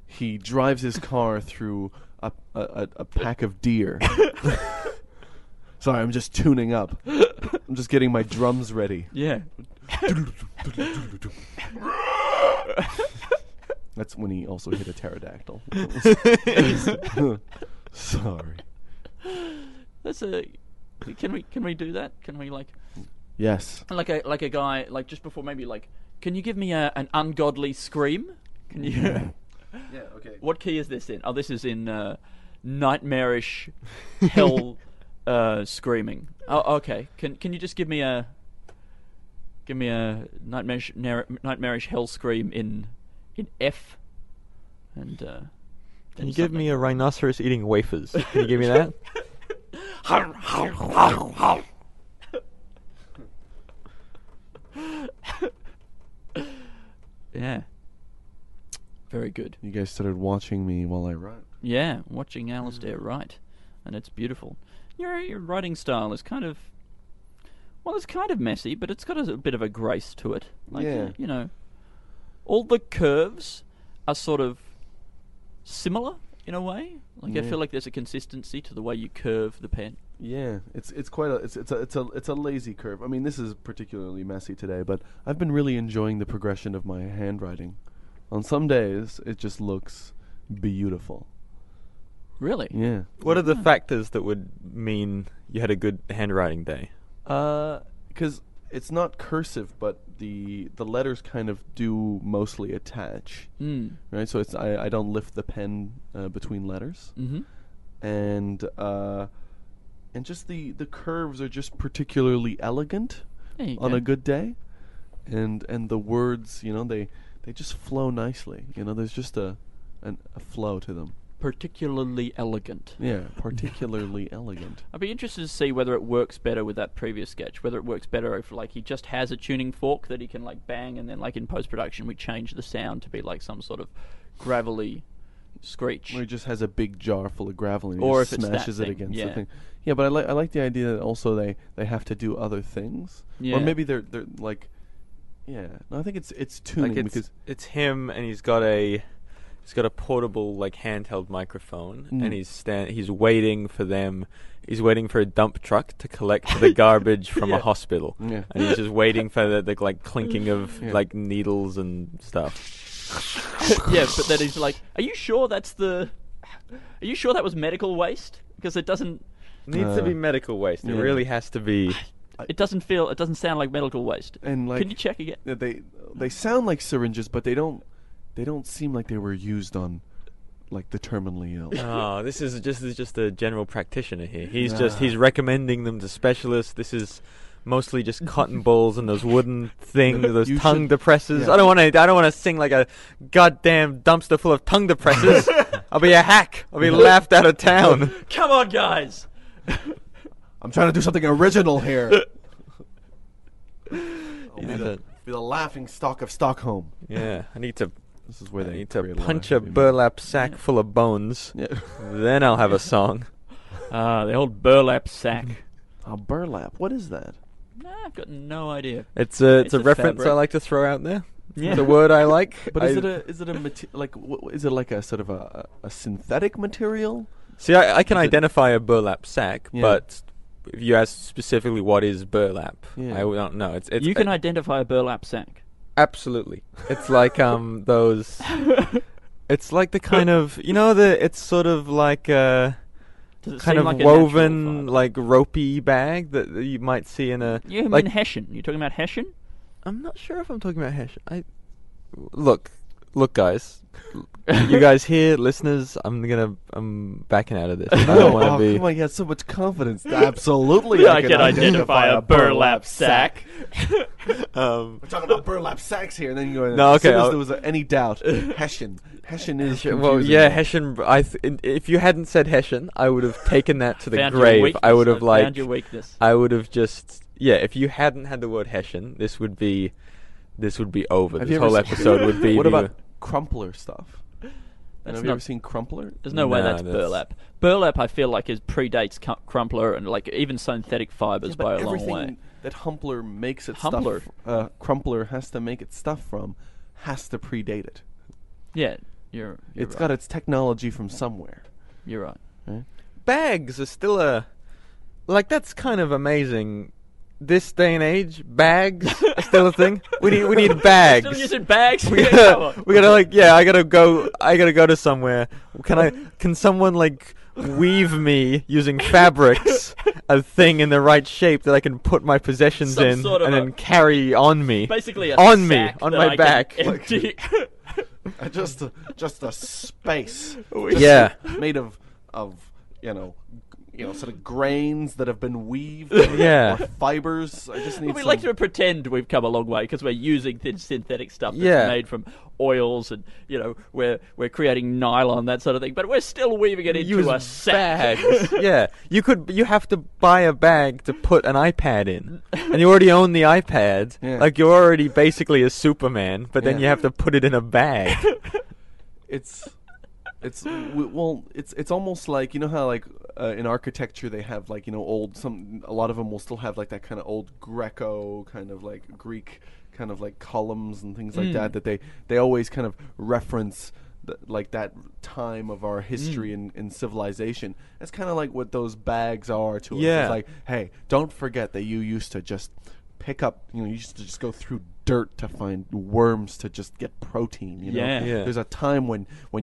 He drives his car through a a, a, a pack of deer. Sorry, I'm just tuning up. I'm just getting my drums ready.
Yeah.
That's when he also hit a pterodactyl. Sorry.
That's a. Can we can we do that? Can we like
Yes.
like a like a guy like just before maybe like can you give me a, an ungodly scream? Can you?
Yeah. Okay.
what key is this in? Oh, this is in uh, nightmarish hell uh, screaming. Oh, okay. Can can you just give me a give me a nightmarish nar- nightmarish hell scream in in F? And uh,
Can you give me a rhinoceros eating wafers? Can you give me that?
yeah. Very good.
You guys started watching me while I write.
Yeah, watching Alistair write, and it's beautiful. Your your writing style is kind of, well, it's kind of messy, but it's got a, bit of a grace to it. Like,
Yeah.
you know, all the curves are sort of similar in a way. Like I feel like there's a consistency to the way you curve the pen.
Yeah, it's it's quite a it's it's a it's a it's a lazy curve. I mean, this is particularly messy today, but I've been really enjoying the progression of my handwriting. On some days, it just looks beautiful.
Really?
Yeah.
What are the factors that would mean you had a good handwriting day?
Uh, because it's not cursive, but the the letters kind of do mostly attach,
Mm.
right? So it's I I don't lift the pen uh, between letters,
Mm-hmm.
and uh, and just the the curves are just particularly elegant. On
go.
a good day and and the words you know they they just flow nicely you know there's just a an, a flow to them
particularly elegant.
yeah particularly elegant
I'd be interested to see whether it works better with that previous sketch. Whether it works better if like he just has a tuning fork that he can like bang, and then like in post production we change the sound to be like some sort of gravelly screech.
where he just has a big jar full of gravel and he
Or
just
if it's
smashes it
thing,
against
yeah.
the thing yeah but i like i like the idea that also they they have to do other things
Yeah.
or maybe they're they're like yeah no i think it's it's tuning
like it's
because
it's him and he's got a he's got a portable like handheld microphone
Mm.
and he's stand he's waiting for them he's waiting for a dump truck to collect the garbage from
Yeah.
a hospital
yeah
and he's just waiting for the, the like clinking of
Yeah.
like needles and stuff
yeah, but then he's like, "Are you sure that's the? Are you sure that was medical waste? Because it doesn't.
needs to
Uh,
be medical waste it really has to be
It doesn't feel. It doesn't sound like medical waste.
and like
Can you check again?
They they sound like syringes, but they don't they don't seem like they were used on like the terminally ill.
oh this is just this is just a general practitioner here he's just he's recommending them to specialists this is mostly just cotton balls and those wooden things those
You
tongue
should-
depressors
yeah.
i don't want to i don't want to sing like a goddamn dumpster full of tongue depressors i'll be a hack i'll be laughed out of town
Come on, guys.
I'm trying to do something original here. Oh, I'll be the, be the laughing stock of Stockholm.
yeah i need to
This is where
I
they
need to punch
of
a
heavy
burlap sack full of bones
Yeah.
then i'll have a song
Ah, the old burlap sack.
oh, burlap. What is that?
nah, I've got no idea.
it's a it's,
It's
a,
a
reference i like to throw out there
Yeah.
it's a word i like
But is it a is it a mate- like wh- is it like a sort of a, a synthetic material?
See, I, I can
Is it-
identify a burlap sack,
Yeah.
but if you ask specifically what is burlap,
Yeah.
I don't know. It's, it's
you can
uh,
identify a burlap sack.
Absolutely. It's like um those. It's like the kind of you know the it's sort of like a
it
kind of
like
woven like ropey bag that that you might see in a.
You mean
like-
Hessian? You're talking about Hessian?
I'm not sure if I'm talking about Hessian. I look. look, guys, you guys here, listeners, I'm gonna, I'm backing out of this. I don't want to
oh,
be.
come on, you had so much confidence. Absolutely,
I can identify a burlap sack.
Um,
We're talking about burlap sacks here, and then you go.
No,
as soon
okay,
as
I'll-
there was a, any doubt, Hessian. Hessian is.
Hessian- well, yeah, Hessian. I th- if you hadn't said Hessian, I would have taken that to the
Found
grave.
weakness.
I would have
I
like,
found your weakness.
I would have just, yeah. If you hadn't had the word Hessian, this would be, this would be over.
Have
this whole episode would be.
What about crumpler stuff?
That's
have you
not-
ever seen crumpler?
There's no way
No,
that's,
that's-
burlap. Burlap, I feel like, is predates cu- crumpler and like even synthetic fibers
Yeah,
by a long
everything
way.
that Humpler makes its
Humpler?
stuff, uh, Crumpler has to make its stuff from, has to predate it.
Yeah, you're. you're
It's
right.
got its technology from somewhere.
You're right.
Right?
bags are still a, like that's kind of amazing. This day and age, bags are still a thing. We need, we need bags.
Still using bags.
we
Yeah,
gotta, we gotta like yeah i gotta go i gotta go to somewhere can i can someone like weave me using fabrics a thing in the right shape that i can put my possessions
Some
in
sort of
and
a-
then carry on me
Basically, a
on me on
that
my
I
back
empty.
Uh, just a, just a space.
yeah
made of of you know you know sort of grains that have been weaved
Yeah.
or fibers i just need
But we
some,
like to pretend we've come a long way because we're using thin synthetic stuff that's
Yeah.
made from oils and you know we're we're creating nylon that sort of thing. But we're still weaving it into
use
a sack.
bags yeah you could you have to buy a bag to put an ipad in and you already own the ipad
Yeah.
like you're already basically a superman but then
Yeah.
you have to put it in a bag
it's it's w- well it's it's almost like you know how like uh, in architecture they have like you know old some a lot of them will still have like that kind of old greco kind of like greek kind of like columns and things like
Mm.
that that they they always kind of reference th- like that time of our history
Mm.
and in, civilization that's kind of like what those bags are to us
Yeah.
it's like hey don't forget that you used to just pick up you know you used to just go through dirt to find worms to just get protein you know
Yeah.
Yeah.
there's a time when when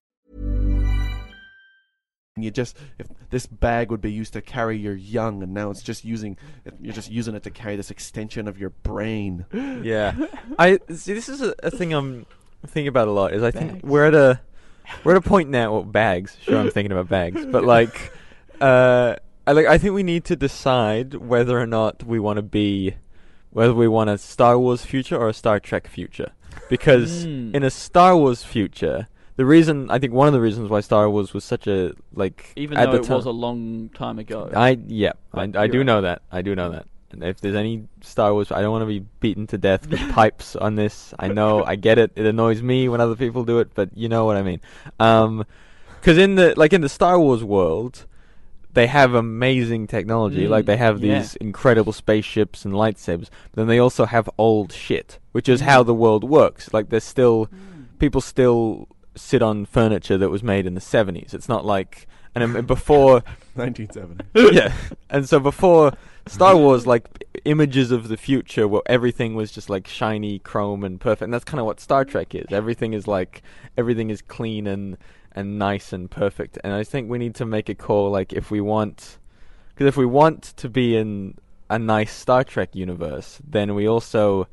You just if this bag would be used to carry your young and now it's just using you're just using it to carry this extension of your brain
Yeah, I see. This is a, a thing I'm thinking about a lot. Is I think we're at a we're at a point now. Well, bags. Sure, I'm thinking about bags, but like, uh, I like. I think we need to decide whether or not we want to be, whether we want a Star Wars future or a Star Trek future. Because
Mm.
in a Star Wars future, the reason I think one of the reasons why Star Wars was such a like
Even though it
time,
was a long time ago.
I yeah, I, I do
right.
know that. I do know that. And if there's any Star Wars, I don't want to be beaten to death with pipes on this. I know, I get it. It annoys me when other people do it, but you know what I mean. Um 'cause in the like in the Star Wars world, they have amazing technology.
Mm,
like they have
yeah.
these incredible spaceships and lightsabers. But then they also have old shit, which is
Mm.
how the world works. Like there's still people still sit on furniture that was made in the 70s. It's not like and before
1970
yeah. And so before Star Wars, like images of the future where everything was just like shiny chrome and perfect. And that's kind of what Star Trek is. Everything is like everything is clean and and nice and perfect. And I think we need to make a call like if we want because if we want to be in a nice Star Trek universe, then we also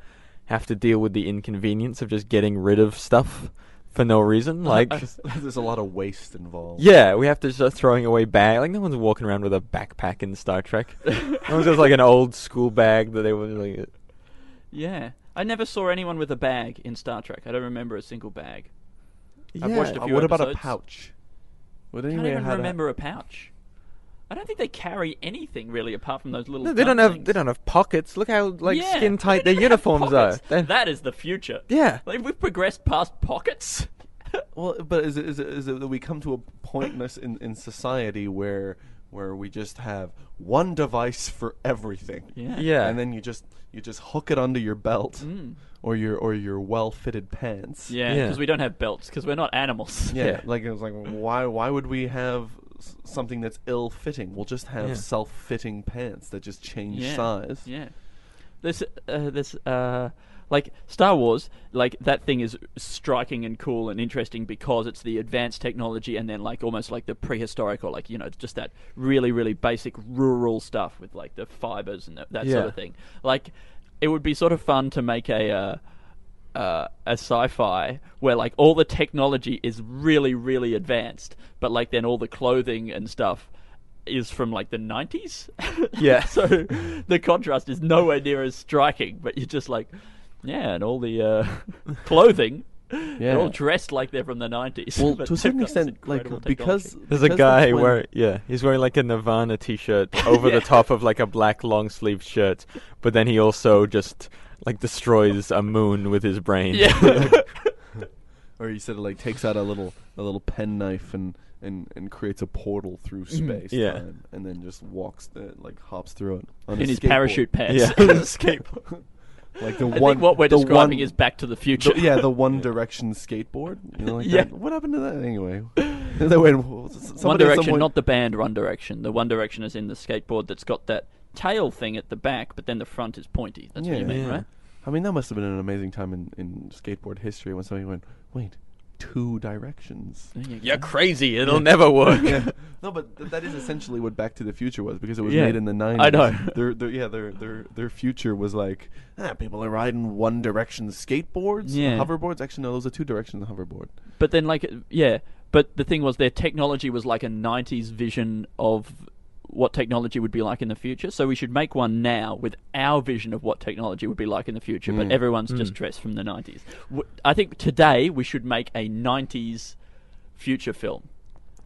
have to deal with the inconvenience of just getting rid of stuff for no reason. Like
there's a lot of waste involved
yeah, we have to start throwing away bag. Like no one's walking around with a backpack in Star Trek. no one's just like an old school bag that they were like.
yeah. I never saw anyone with a bag in Star Trek. I don't remember a single bag.
Yeah.
I've watched a
Uh,
few
what about a
episodes.
pouch would
I can't
anybody
even
had a-
remember a pouch. I don't think they carry anything really apart from those little.
No, they don't have
dumplings.
they don't have pockets. Look how like
Yeah,
skin tight their uniforms are.
pockets.
They're-
That is the future.
yeah.
Like we've progressed past pockets.
well but is it, is it is it that we come to a point in, in in society where where we just have one device for everything.
Yeah.
Yeah.
And then you just you just hook it under your belt
Mm.
or your or your well-fitted pants.
Yeah,
Yeah.
because we don't have belts because we're not animals.
Yeah,
Yeah.
like it was like why why would we have s- something that's ill-fitting? We'll just have
Yeah.
self-fitting pants that just change
Yeah.
size.
Yeah. This, uh, this, uh, like Star Wars, like that thing is striking and cool and interesting because it's the advanced technology and then like almost like the prehistoric or like you know just that really really basic rural stuff with like the fibers and that, that sort
Yeah.
of thing. Like it would be sort of fun to make a. Uh, uh, a sci-fi where like all the technology is really really advanced, but like then all the clothing and stuff is from like the 90s.
Yeah.
so the contrast is nowhere near as striking, but you're just like, yeah, and all the uh, clothing, they're all dressed like they're from the 90s.
Well, to a certain extent, like
incredible
because
technology.
There's a guy
when-
wearing yeah, he's wearing like a Nirvana t-shirt over the top of like a black long sleeve shirt, but then he also just like destroys a moon with his brain.
Yeah.
or he said it like takes out a little a little pen knife and and, and creates a portal through mm-hmm. space
Yeah.
time, and then just walks the like hops through it on
in
a
his
skateboard.
parachute pants.
Yeah.
Skateboard.
Like the
I
one
think what we're
the
describing
one-
is Back to the Future.
the- yeah, the One Direction skateboard. You know, like
Yeah.
that. What happened to that anyway? That way, w- s-
One
somebody at some
Direction,
point-
not the band One Direction. The One Direction is in the skateboard that's got that tail thing at the back, but then the front is pointy. That's what
Yeah.
you mean,
Yeah.
right?
I mean, that must have been an amazing time in, in skateboard history when somebody went, "Wait, two directions."
You
You're crazy. It'll never work.
yeah. No, but th- that is essentially what Back to the Future was because it was
Yeah.
made in the nineties.
I know.
Their, their, yeah, their, their, their future was like, ah, people are riding one direction skateboards,
Yeah.
hoverboards. Actually, no, those are two direction hoverboard.
But then, like, yeah. But the thing was, their technology was like a '90s vision of what technology would be like in the future. So we should make one now with our vision of what technology would be like in the future. But
Mm.
everyone's just dressed from the '90s. W- I think today we should make a '90s future film.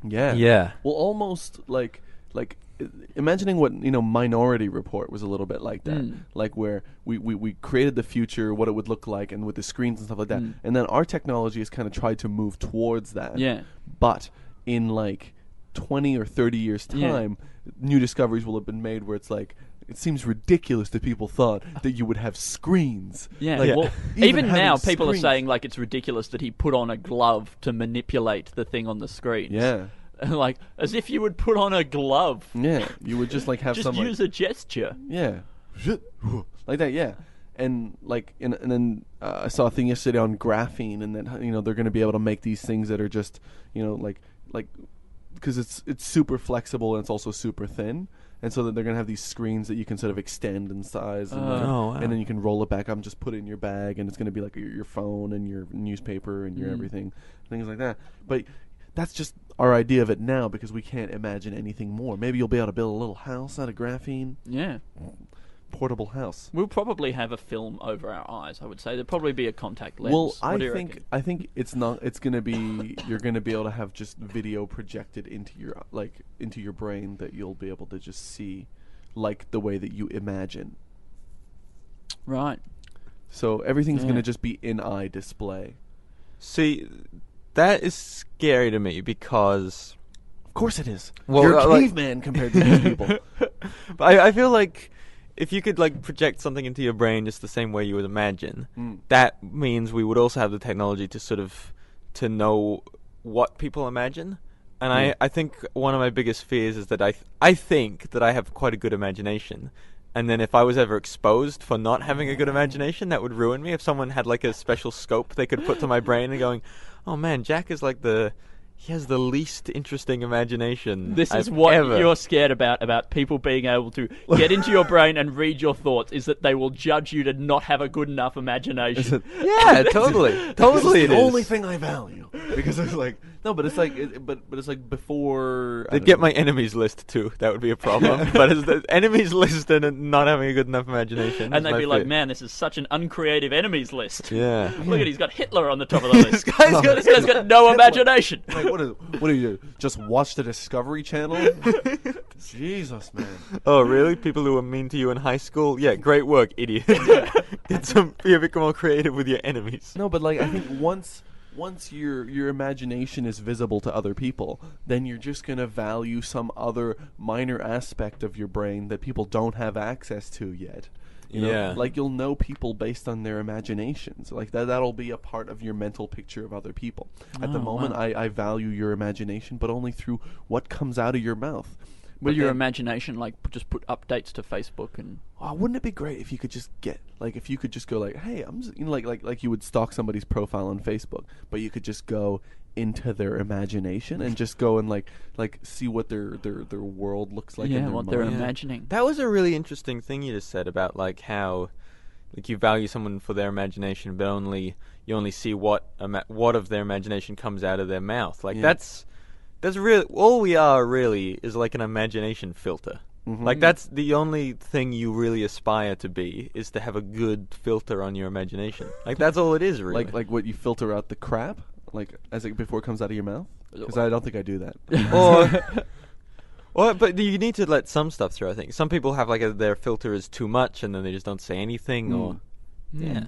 Yeah.
Yeah.
Well, almost like like i- imagining what you know Minority Report was a little bit like that,
Mm.
like where we, we we created the future, what it would look like, and with the screens and stuff like that,
Mm.
and then our technology has kind of tried to move towards that.
Yeah.
But in like twenty or thirty years
Yeah.
time, new discoveries will have been made where it's like. It seems ridiculous that people thought that you would have screens.
Yeah.
Like,
Well,
even
even,
having
now, people are
screens-
saying like it's ridiculous that he put on a glove to manipulate the thing on the screen.
Yeah,
like as if you would put on a glove.
yeah. You would just like have
Just
some like,
use a gesture.
Yeah, like that. Yeah, and like and, and then uh, I saw a thing yesterday on graphene, and that you know they're going to be able to make these things that are just you know like like because it's it's super flexible and it's also super thin. And so that they're gonna have these screens that you can sort of extend in size, and, then,
Oh, wow.
and then you can roll it back up and just put it in your bag, and it's gonna be like your, your phone and your newspaper and your
Mm.
everything, things like that. But that's just our idea of it now because we can't imagine anything more. Maybe you'll be able to build a little house out of graphene,
Yeah.
Portable house.
We'll probably have a film over our eyes. I would say there'd probably be a contact lens.
Well,
What
I
do you
think
reckon?
I think it's not. It's gonna be you're gonna be able to have just video projected into your like into your brain that you'll be able to just see, like the way that you imagine.
right.
So everything's
Yeah.
gonna just be in eye display.
See, that is scary to me because
Of course it is.
Well,
you're a
uh, like-
caveman compared to these people.
But I, I feel like if you could like project something into your brain just the same way you would imagine,
Mm.
that means we would also have the technology to sort of to know what people imagine. And
Yeah.
I, I think one of my biggest fears is that I th- I think that I have quite a good imagination. And then if I was ever exposed for not having a good imagination, that would ruin me. If someone had like a special scope they could put to my brain and going, "Oh man, Jack is like the he has the least interesting imagination."
This is
I've
what
ever.
you're scared about about people being able to get into your brain and read your thoughts is that they will judge you to not have a good enough imagination.
Yeah, totally, totally.
This is the only thing I value because it's like no, but it's like it, but but it's like before I
They'd get
know.
my enemies list too. That would be a problem. but it's the enemies list and not having a good enough imagination.
and they'd
my
be like, "Man, this is such an uncreative enemies list.
Yeah.
Look at he's got Hitler on the top of the list.
This guy's got-
this guy's got no imagination."
Like what is what do you do? Just watch the Discovery Channel? Jesus, man.
Oh, really? People who were mean to you in high school? Yeah, great work, idiot. Get some. Be a bit more creative with your enemies.
No, but like I think once once your your imagination is visible to other people, then you're just gonna value some other minor aspect of your brain that people don't have access to yet. You know,
Yeah.
like you'll know people based on their imaginations. Like that that'll be a part of your mental picture of other people. At the
Oh,
moment
wow.
I, I value your imagination, but only through what comes out of your mouth.
Will your
then-
imagination like just put updates to Facebook and
Oh, wouldn't it be great if you could just get like if you could just go like, hey, I'm just, you know like like like you would stalk somebody's profile on Facebook, but you could just go into their imagination and just go and like like see what their their their world looks like. in
yeah,
their
what they're imagining?
That was a really interesting thing you just said about like how like you value someone for their imagination, but only you only see what ima- what of their imagination comes out of their mouth. Like
Yeah.
that's that's really all we are really is like an imagination filter.
Mhm.
Like that's the only thing you really aspire to be is to have a good filter on your imagination. Like that's all it is really.
like like what you filter out the crap like as it before it comes out of your mouth. Because I don't think I do that.
or or but you need to let some stuff through. I think some people have like a, their filter is too much, and then they just don't say anything. Or
Mm.
yeah,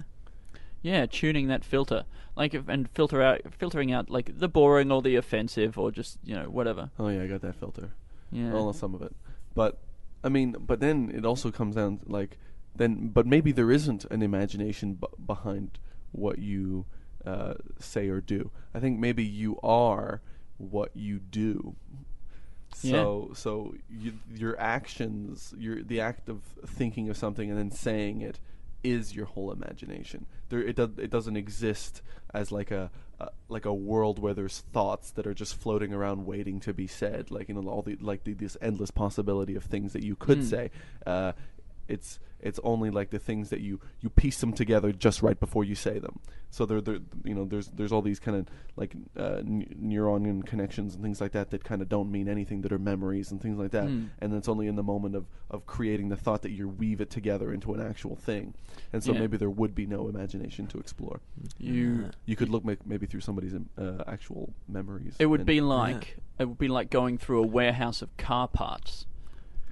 Yeah, tuning that filter, like and filter out, filtering out like the boring or the offensive or just you know whatever.
oh yeah, I got that filter.
Yeah.
Well, some of it, but I mean, but then it also comes down to, like then, but maybe there isn't an imagination b- behind what you uh, say or do. I think maybe you are what you do.
Yeah.
So, so you, your actions, your the act of thinking of something and then saying it, is your whole imagination. There, it does, it doesn't exist as like a, a like a world where there's thoughts that are just floating around waiting to be said. Like you know, all the like the, this endless possibility of things that you could
Mm.
say. Uh, it's it's only like the things that you you piece them together just right before you say them. So there there you know there's there's all these kind of like uh, n- neuron connections and things like that that kind of don't mean anything that are memories and things like that.
Mm.
And it's only in the moment of of creating the thought that you weave it together into an actual thing. And so
Yeah.
maybe there would be no imagination to explore.
You,
You could look ma- maybe through somebody's um, uh, actual memories.
it would be like it would be like going through a warehouse of car parts.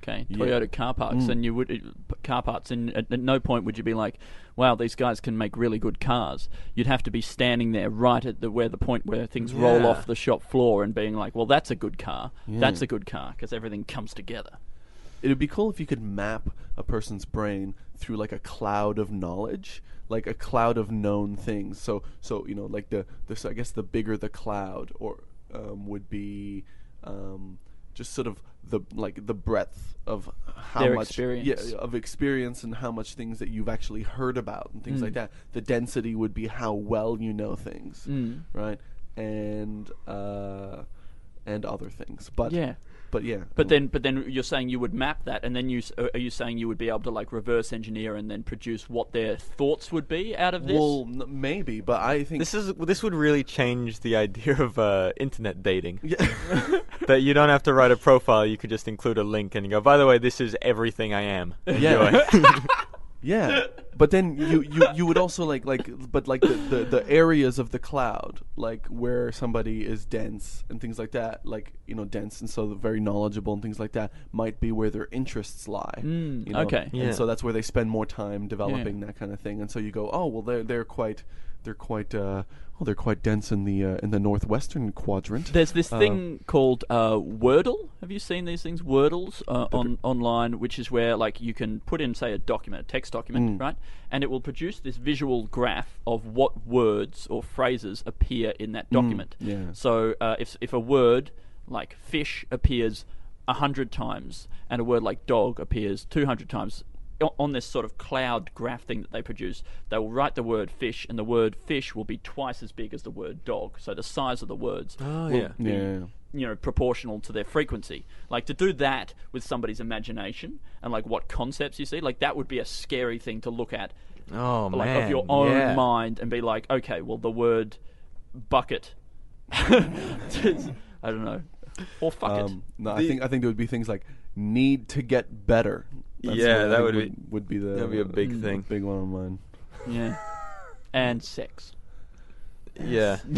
Okay,
Yeah.
Toyota car parts,
Mm.
and you would car parts, and at, at no point would you be like, "Wow, these guys can make really good cars." You'd have to be standing there right at the where the point where things roll off the shop floor and being like, "Well, that's a good car. That's a good car," because everything comes together.
It would be cool if you could map a person's brain through like a cloud of knowledge, like a cloud of known things. So, so you know, like the, the so I guess the bigger the cloud, or um, would be um, just sort of the like the breadth of how
Their
much
experience.
yeah, of experience and how much things that you've actually heard about and things like
Mm.
that. The density would be how well you know things,
Mm.
right? And uh, and other things, but
Yeah.
But yeah,
But then, but then you're saying you would map that, and then you s- uh, are you saying you would be able to like reverse engineer and then produce what their thoughts would be out of this?
Well, n- maybe, but I think
this is this would really change the idea of uh, internet dating.
Yeah.
that you don't have to write a profile; you could just include a link and you go. By the way, this is everything I am.
Yeah.
Enjoy."
yeah. But then you, you, you would also like like but like the, the, the areas of the cloud like where somebody is dense and things like that like you know dense and so very knowledgeable and things like that might be where their interests lie.
Mm,
you know?
okay.
Yeah.
And so that's where they spend more time developing that kind of thing. And so you go, oh well, they're they're quite they're quite uh, well they're quite dense in the uh, in the northwestern quadrant.
There's this
Uh,
thing called uh, Wordle. Have you seen these things, Wordles, uh, on online, which is where like you can put in, say, a document, a text document,
Mm.
right, and it will produce this visual graph of what words or phrases appear in that document.
Mm, yeah.
So uh, if if a word like fish appears a hundred times, and a word like dog appears two hundred times. O- On this sort of cloud graph thing that they produce, they will write the word fish, and the word fish will be twice as big as the word dog. So the size of the words
Oh,
will
yeah.
be,
Yeah.
you know, proportional to their frequency. Like to do that with somebody's imagination and like what concepts you see, like that would be a scary thing to look at,
oh
like
man,
of your own
yeah.
mind, and be like, okay, well, the word bucket. I don't know, or fuck
Um, no, I think I think there would be things like need to get better. That's
Yeah, that
think
would be-
would be the
that'd be a big
the
thing.
big one on mine.
Yeah, and sex.
Yeah.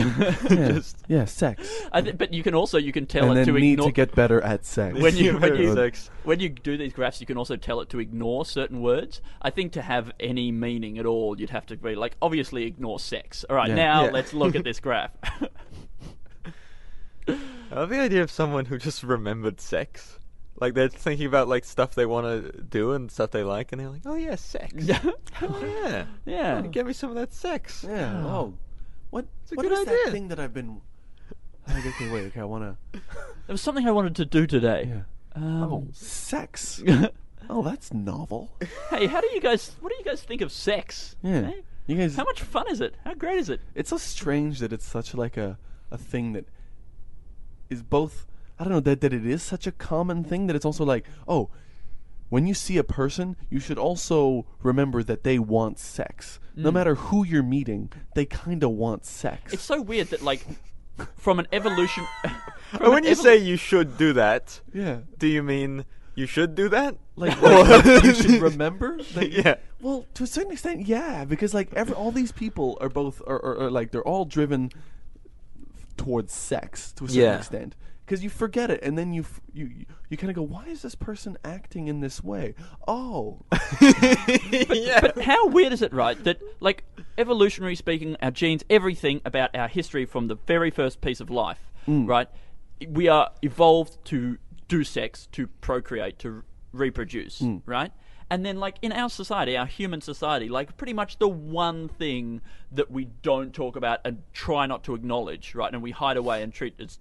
Yeah, yeah sex.
I th- but you can also you can tell
and
it
then
to
need
ignore
to get better at sex.
when you when you
Sex.
when you do these graphs, you can also tell it to ignore certain words. I think to have any meaning at all, you'd have to be like obviously ignore sex. All right,
Yeah.
now
Yeah.
let's look at this graph.
I love the idea of someone who just remembered sex. Like they're thinking about like stuff they want to do and stuff they like, and they're like, "Oh yeah, sex.
Yeah.
oh yeah,
yeah.
Get me some of that sex."
yeah. Oh, what?
a
what
good
is
idea.
that thing that I've been? Like, okay, wait. Okay, I wanna.
There was something I wanted to do today.
Yeah.
Um,
Oh, sex. oh, that's novel.
hey, how do you guys? What do you guys think of sex?
Yeah.
Eh?
You guys.
How much fun is it? How great is it?
It's so strange that it's such like a a thing that is both. I don't know that that it is such a common thing that it's also like oh. When you see a person, you should also remember that they want sex. No mm. matter who you're meeting, they kind of want sex.
It's so weird that like from an evolution. from
And when
an
you
evol-
say you should do that,
yeah.
do you mean you should do that?
Like, like, you should remember. That,
Yeah.
Well, to a certain extent, yeah, because like every all these people are both are, are, are like they're all driven towards sex to a certain
Yeah.
extent. Because you forget it, and then you f- you you, you kind of go, "Why is this person acting in this way?" Oh,
yeah.
But how weird is it, right? That like evolutionary speaking, our genes, everything about our history from the very first piece of life,
Mm.
right? We are evolved to do sex, to procreate, to reproduce,
Mm.
right? And then, like in our society, our human society, like pretty much the one thing that we don't talk about and try not to acknowledge, right? And we hide away and treat as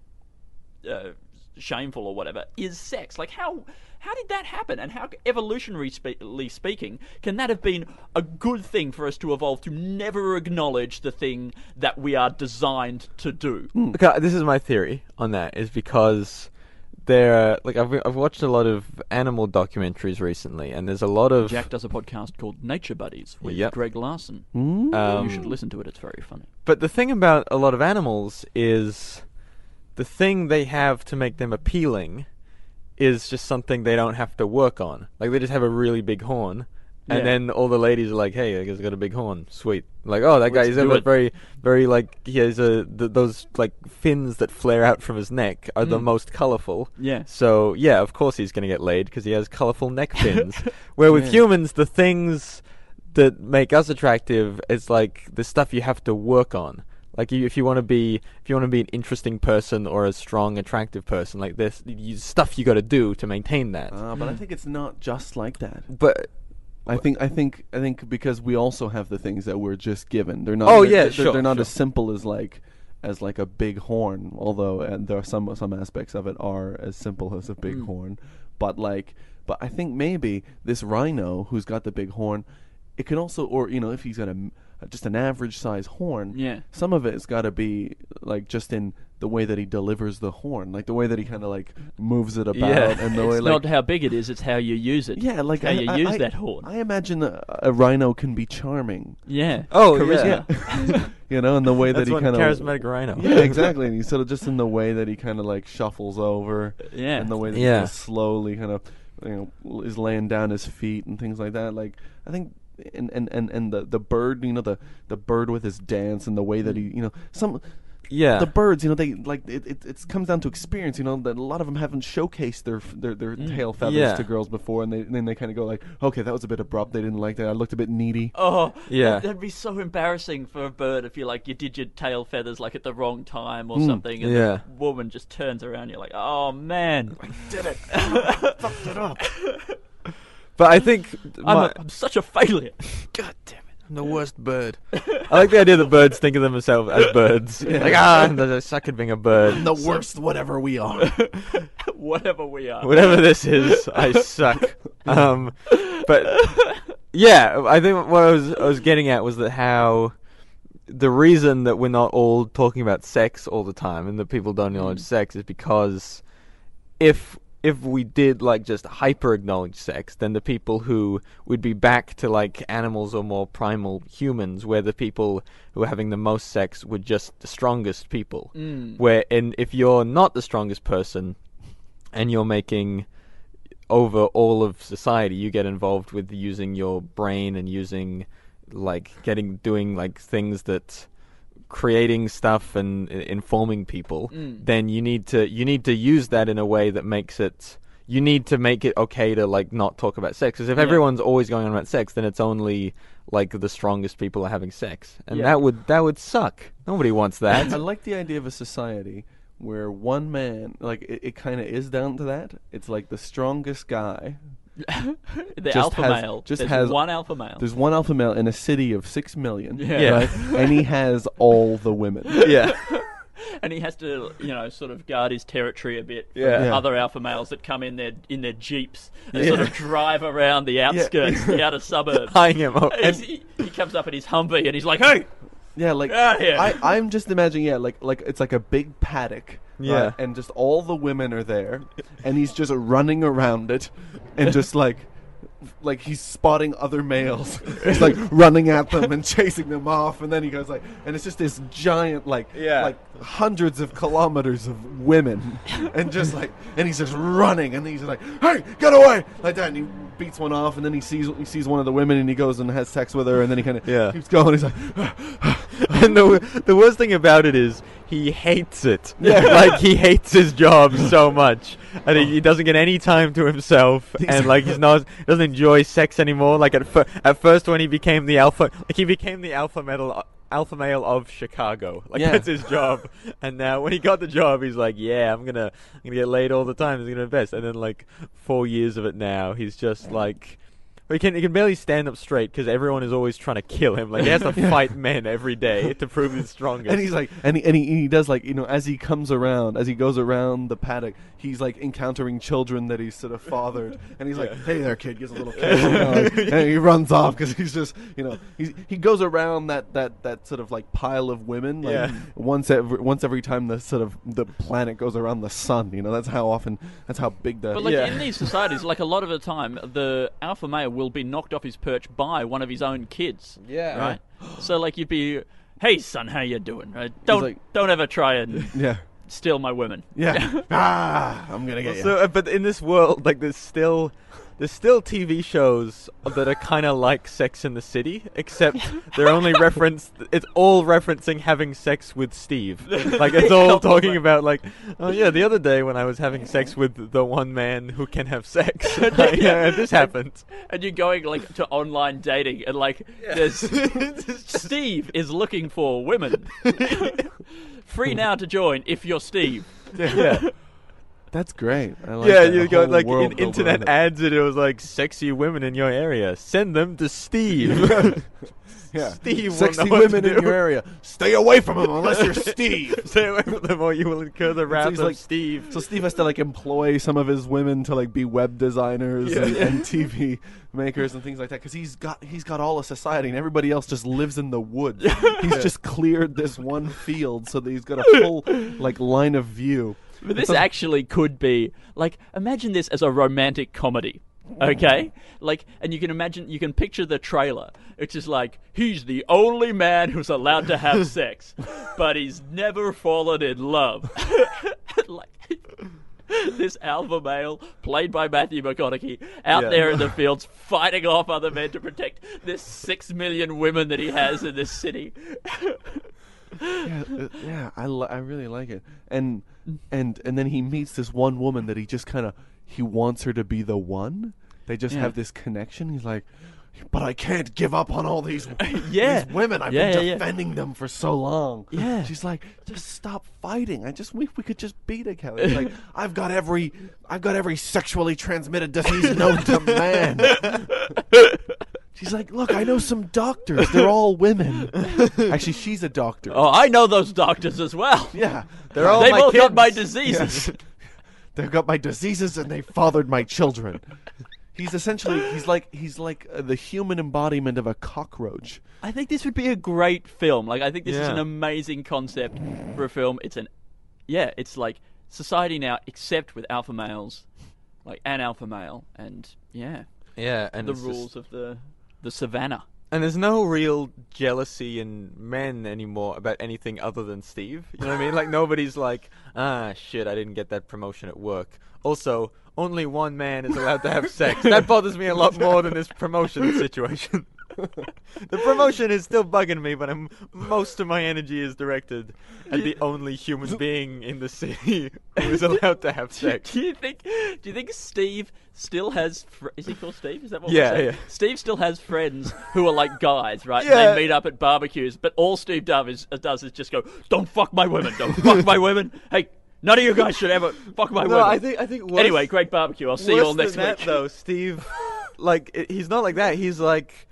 uh, shameful or whatever is sex. Like how how did that happen? And how evolutionarily spe- speaking can that have been a good thing for us to evolve to never acknowledge the thing that we are designed to do?
Okay, this is my theory on that is because there, like I've I've watched a lot of animal documentaries recently, and there's a lot of
Jack does a podcast called Nature Buddies with
Yep.
Greg Larson.
Hmm?
um,
you should listen to it; it's very funny.
But the thing about a lot of animals is the thing they have to make them appealing is just something they don't have to work on. Like they just have a really big horn. And
Yeah.
then all the ladies are like, "Hey, I got a big horn. Sweet." Like, "Oh, that guy
Let's
he's
do
got
it."
very, very like he has a th- those like fins that flare out from his neck are the
Mm.
most colorful."
Yeah.
So yeah, of course he's gonna get laid because he has colorful neck fins. Where with
Yeah.
humans, the things that make us attractive is like the stuff you have to work on. Like you, if you want to be, if you want to be an interesting person or a strong, attractive person, like this, you, stuff you got to do to maintain that.
uh, but I think it's not just like that.
but
I think I think I think because we also have the things that we're just given. They're not.
Oh,
they're,
yeah,
they're,
sure,
They're not
sure.
as simple as like as like a big horn. Although and there are some some aspects of it are as simple as a big
Mm.
horn. But like, but I think maybe this rhino who's got the big horn, it can also, or you know, if he's got a m- just an average size horn,
Yeah.
some of it's got to be like just in the way that he delivers the horn, like the way that he kind of like moves it about,
Yeah.
and the
It's
way like
not how big it is; it's how you use it.
yeah, like
how
I,
you
I-
use
I-
that horn.
I imagine a, a rhino can be charming,
yeah.
Oh,
Charisma.
yeah.
you know, in the way that
that's
he kind of
charismatic rhino.
Yeah, exactly. And he's sort of just in the way that he kind of like shuffles over,
Yeah.
and the way that
Yeah.
he kind of slowly kind of you know is laying down his feet and things like that. Like I think. And, and, and, and the, the bird, you know, the, the bird with his dance and the way that he, you know, some
Yeah.
the birds, you know, they like it. It it's comes down to experience, you know. That a lot of them haven't showcased their their, their tail feathers
Yeah.
to girls before, and they then they kind of go like, okay, that was a bit abrupt. They didn't like that. I looked a bit needy.
Oh,
Yeah.
That'd be so embarrassing for a bird if you like you did your tail feathers like at the wrong time or
Mm.
something, and
Yeah.
the woman just turns around. You're like, oh man, i
Did it? Fucked it up.
But I think
I'm,
my-
a, I'm such a failure.
God damn it. I'm the worst bird. I like the idea that birds think of themselves as birds. Like, ah, I suck at being a bird.
I'm The worst, whatever we are.
Whatever we are.
Whatever this is, I suck. Um, but yeah, I think what I was I was getting at was that how the reason that we're not all talking about sex all the time and that people don't acknowledge sex is because if if we did like just hyper acknowledge sex, then the people who would be back to like animals or more primal humans, where the people who are having the most sex were just the strongest people.
Mm.
Where and if you're not the strongest person, and you're making over all of society, you get involved with using your brain and using like getting doing like things that creating stuff and i- informing people,
Mm.
then you need to you need to use that in a way that makes it. You need to make it okay to like not talk about sex. Because if
Yeah.
everyone's always going on about sex, then it's only like the strongest people are having sex, and
Yeah.
that would that would suck. Nobody wants that.
I like the idea of a society where one man, like it, it kind of is down to that. It's like the strongest guy.
the
Just
alpha
has-
male.
just
There's
has-
one alpha male.
There's one alpha male in a city of six million,
Yeah.
right? and he has all the women.
yeah.
and he has to, you know, sort of guard his territory a bit from
Yeah.
Yeah.
other alpha males that come in their in their jeeps and sort of drive around the outskirts, the outer suburbs.
Tying him up.
And he, he comes up in his Humvee and he's like, "Hey,
Yeah, like
Outta here.
I, I'm just imagining, yeah, like like it's like a big paddock.
Yeah.
right? and just all the women are there, and he's just running around it, and just like. Like he's spotting other males, he's like running at them and chasing them off, and then he goes like, and it's just this giant, like,
Yeah.
like hundreds of kilometers of women, and just like, and he's just running, and he's like, hey, get away, like that, and he beats one off, and then he sees he sees one of the women, and he goes and has sex with her, and then he kind of
Yeah.
keeps going, he's like,
and the the worst thing about it is he hates it.
Yeah.
like he hates his job so much, and he, he doesn't get any time to himself, and like he's not he doesn't enjoy sex anymore. Like at fir- at first when he became the alpha, like he became the alpha metal. Alpha male of Chicago, like
Yeah.
that's his job. And now, when he got the job, he's like, "Yeah, I'm gonna, I'm gonna get laid all the time. He's gonna invest." And then, like four years of it now, he's just like, he can he can barely stand up straight because everyone is always trying to kill him. Like he has to fight men every day to prove he's stronger.
and he's like, and he, and he, he does like, you know, as he comes around, as he goes around the paddock, he's like encountering children that he's sort of fathered, and he's like, "Hey there, kid," gives a little kiss, you know, like, and he runs off because he's just, you know, he he goes around that that that sort of like pile of women, like
Yeah.
once every once every time the sort of the planet goes around the sun, you know, that's how often, that's how big the
But like
Yeah.
in these societies, like a lot of the time, the alpha male will be knocked off his perch by one of his own kids.
Yeah.
Right. so like you'd be, hey son, how you doing? Right? Don't
like-
don't ever try and
yeah.
steal my women.
Yeah, ah, I'm gonna get you.
So, uh, but in this world, like there's still there's still TV shows that are kind of like Sex in the City, except they're only referenced. It's all referencing having sex with Steve. Like it's all talking about like, oh yeah, the other day when I was having sex with the one man who can have sex, like, yeah, this happened.
And you're going like to online dating, and like there's Steve is looking for women. Free now to join if you're Steve.
yeah.
That's great. I like
yeah,
that.
you got like in, internet
it.
ads, and it was like sexy women in your area. Send them to Steve.
Yeah.
Steve will
Sexy
know what to
women in your area. Stay away from them unless you're Steve.
Stay away from them, or you will incur the wrath
he's
of
like-
Steve.
So Steve has to like employ some of his women to like be web designers
Yeah.
and, and TV makers and things like that because he's got he's got all of society and everybody else just lives in the woods. he's just cleared this one field so that he's got a full like line of view.
But this actually could be like imagine this as a romantic comedy. Okay? Like and you can imagine you can picture the trailer. It's just like he's the only man who's allowed to have sex, but he's never fallen in love. like this alpha male, played by Matthew McConaughey, out
Yeah.
there in the fields fighting off other men to protect this six million women that he has in this city.
Yeah, uh, yeah, I, li- I really like it. And and and then he meets this one woman that he just kind of he wants her to be the one. They just
Yeah.
have this connection. He's like, but I can't give up on all these,
Yeah.
these women. I've
Yeah,
been
yeah, yeah.
defending them for so long.
Yeah.
She's like, just stop fighting. I just wish we could just be together. He's like, I've got every I've got every sexually transmitted disease known to man. She's like, look, I know some doctors. They're all women. Actually, she's a doctor.
Oh, I know those doctors as well.
Yeah,
They're all
they
my
both got my diseases.
They've got my diseases and they fathered my children. He's essentially he's like he's like uh, the human embodiment of a cockroach.
I think this would be a great film. Like, I think this is
Yeah.
an amazing concept for a film. It's an, yeah, it's like society now, except with alpha males, like an alpha male, and yeah,
Yeah, and
the
it's just-
rules of the the savannah.
and there's no real jealousy in men anymore about anything other than Steve. You know what I mean? Like nobody's like, ah, shit, I didn't get that promotion at work. Also, only one man is allowed to have sex. That bothers me a lot more than this promotion situation. the promotion is still bugging me, but I'm, most of my energy is directed at the only human being in the city who is allowed to have sex.
Do you think? Do you think Steve still has? Fr- is he called Steve? Is that what
Yeah,
we're saying?
yeah.
Steve still has friends who are like guys, right?
Yeah.
And they meet up at barbecues, but all Steve Dove is, uh, does is just go, "Don't fuck my women! Don't fuck my women! Hey, none of you guys should ever fuck my
No,
women."
I think I think worse,
anyway, great barbecue. I'll see you all next
than that,
week.
though, Steve. like i- he's not like that. He's like.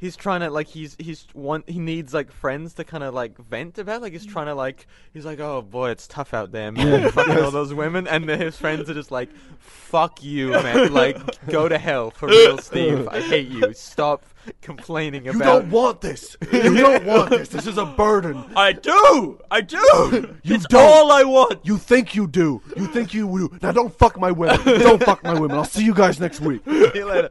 He's trying to like he's he's one he needs like friends to kind of like vent about like he's mm. trying to like he's like oh boy it's tough out there man. Fucking all those women. And then his friends are just like fuck you man. Like go to hell for real Steve. I hate you. Stop complaining
You
about You
don't want this. You don't want this. This is a burden.
I do. I do.
You
it's
don't.
all I want.
You think you do. You think you do. Now don't fuck my women. Don't fuck my women. I'll see you guys next week.
See you later.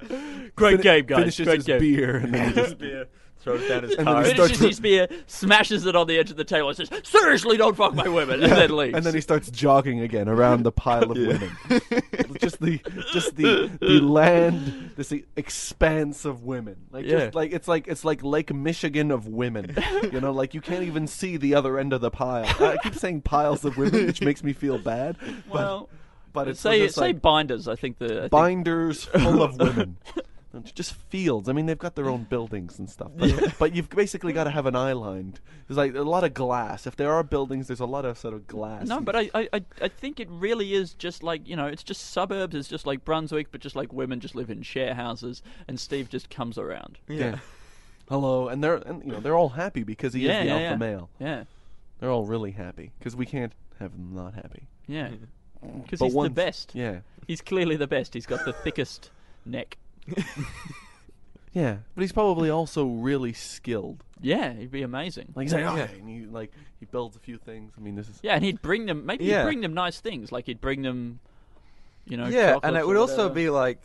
Great
Fin-
game, guys.
Finishes
Great
his
game.
beer and then he just
beer throws down his
And then
card
he starts
Finishes his beer, smashes it on the edge of the table, and says, "Seriously, don't fuck my women," and then leaves.
and then he starts jogging again around the pile of women. just the just the the land, this expanse of women. Like
Yeah.
just like it's like it's like Lake Michigan of women. you know, like you can't even see the other end of the pile. I keep saying piles of women, which makes me feel bad. But,
well,
but it's
say say
like
binders. I think the I think-
binders full of women. No, Just fields. I mean, they've got their own buildings and stuff, but, but you've basically got to have an eye lined. There's like a lot of glass. If there are buildings, there's a lot of sort of glass.
No, but I, I, I- I think it really is just like you know, it's just suburbs. It's just like Brunswick, but just like women just live in share houses, and Steve just comes around.
Yeah. Hello, and they're and you know they're all happy because he
yeah,
is the
yeah,
alpha
yeah.
male.
Yeah,
They're all really happy because we can't have them not happy.
yeah, mm. because
But
he's the best.
Yeah,
He's clearly the best. He's got the thickest neck.
yeah, but he's probably also really skilled.
Yeah, he'd be amazing.
Like he's like,
Yeah.
okay, and he like he builds a few things. I mean, this is
Yeah, and he'd bring them. Maybe
Yeah.
he'd bring them nice things. Like he'd bring them, you know.
yeah, and
chocolates
it
or
would also
whatever.
be like,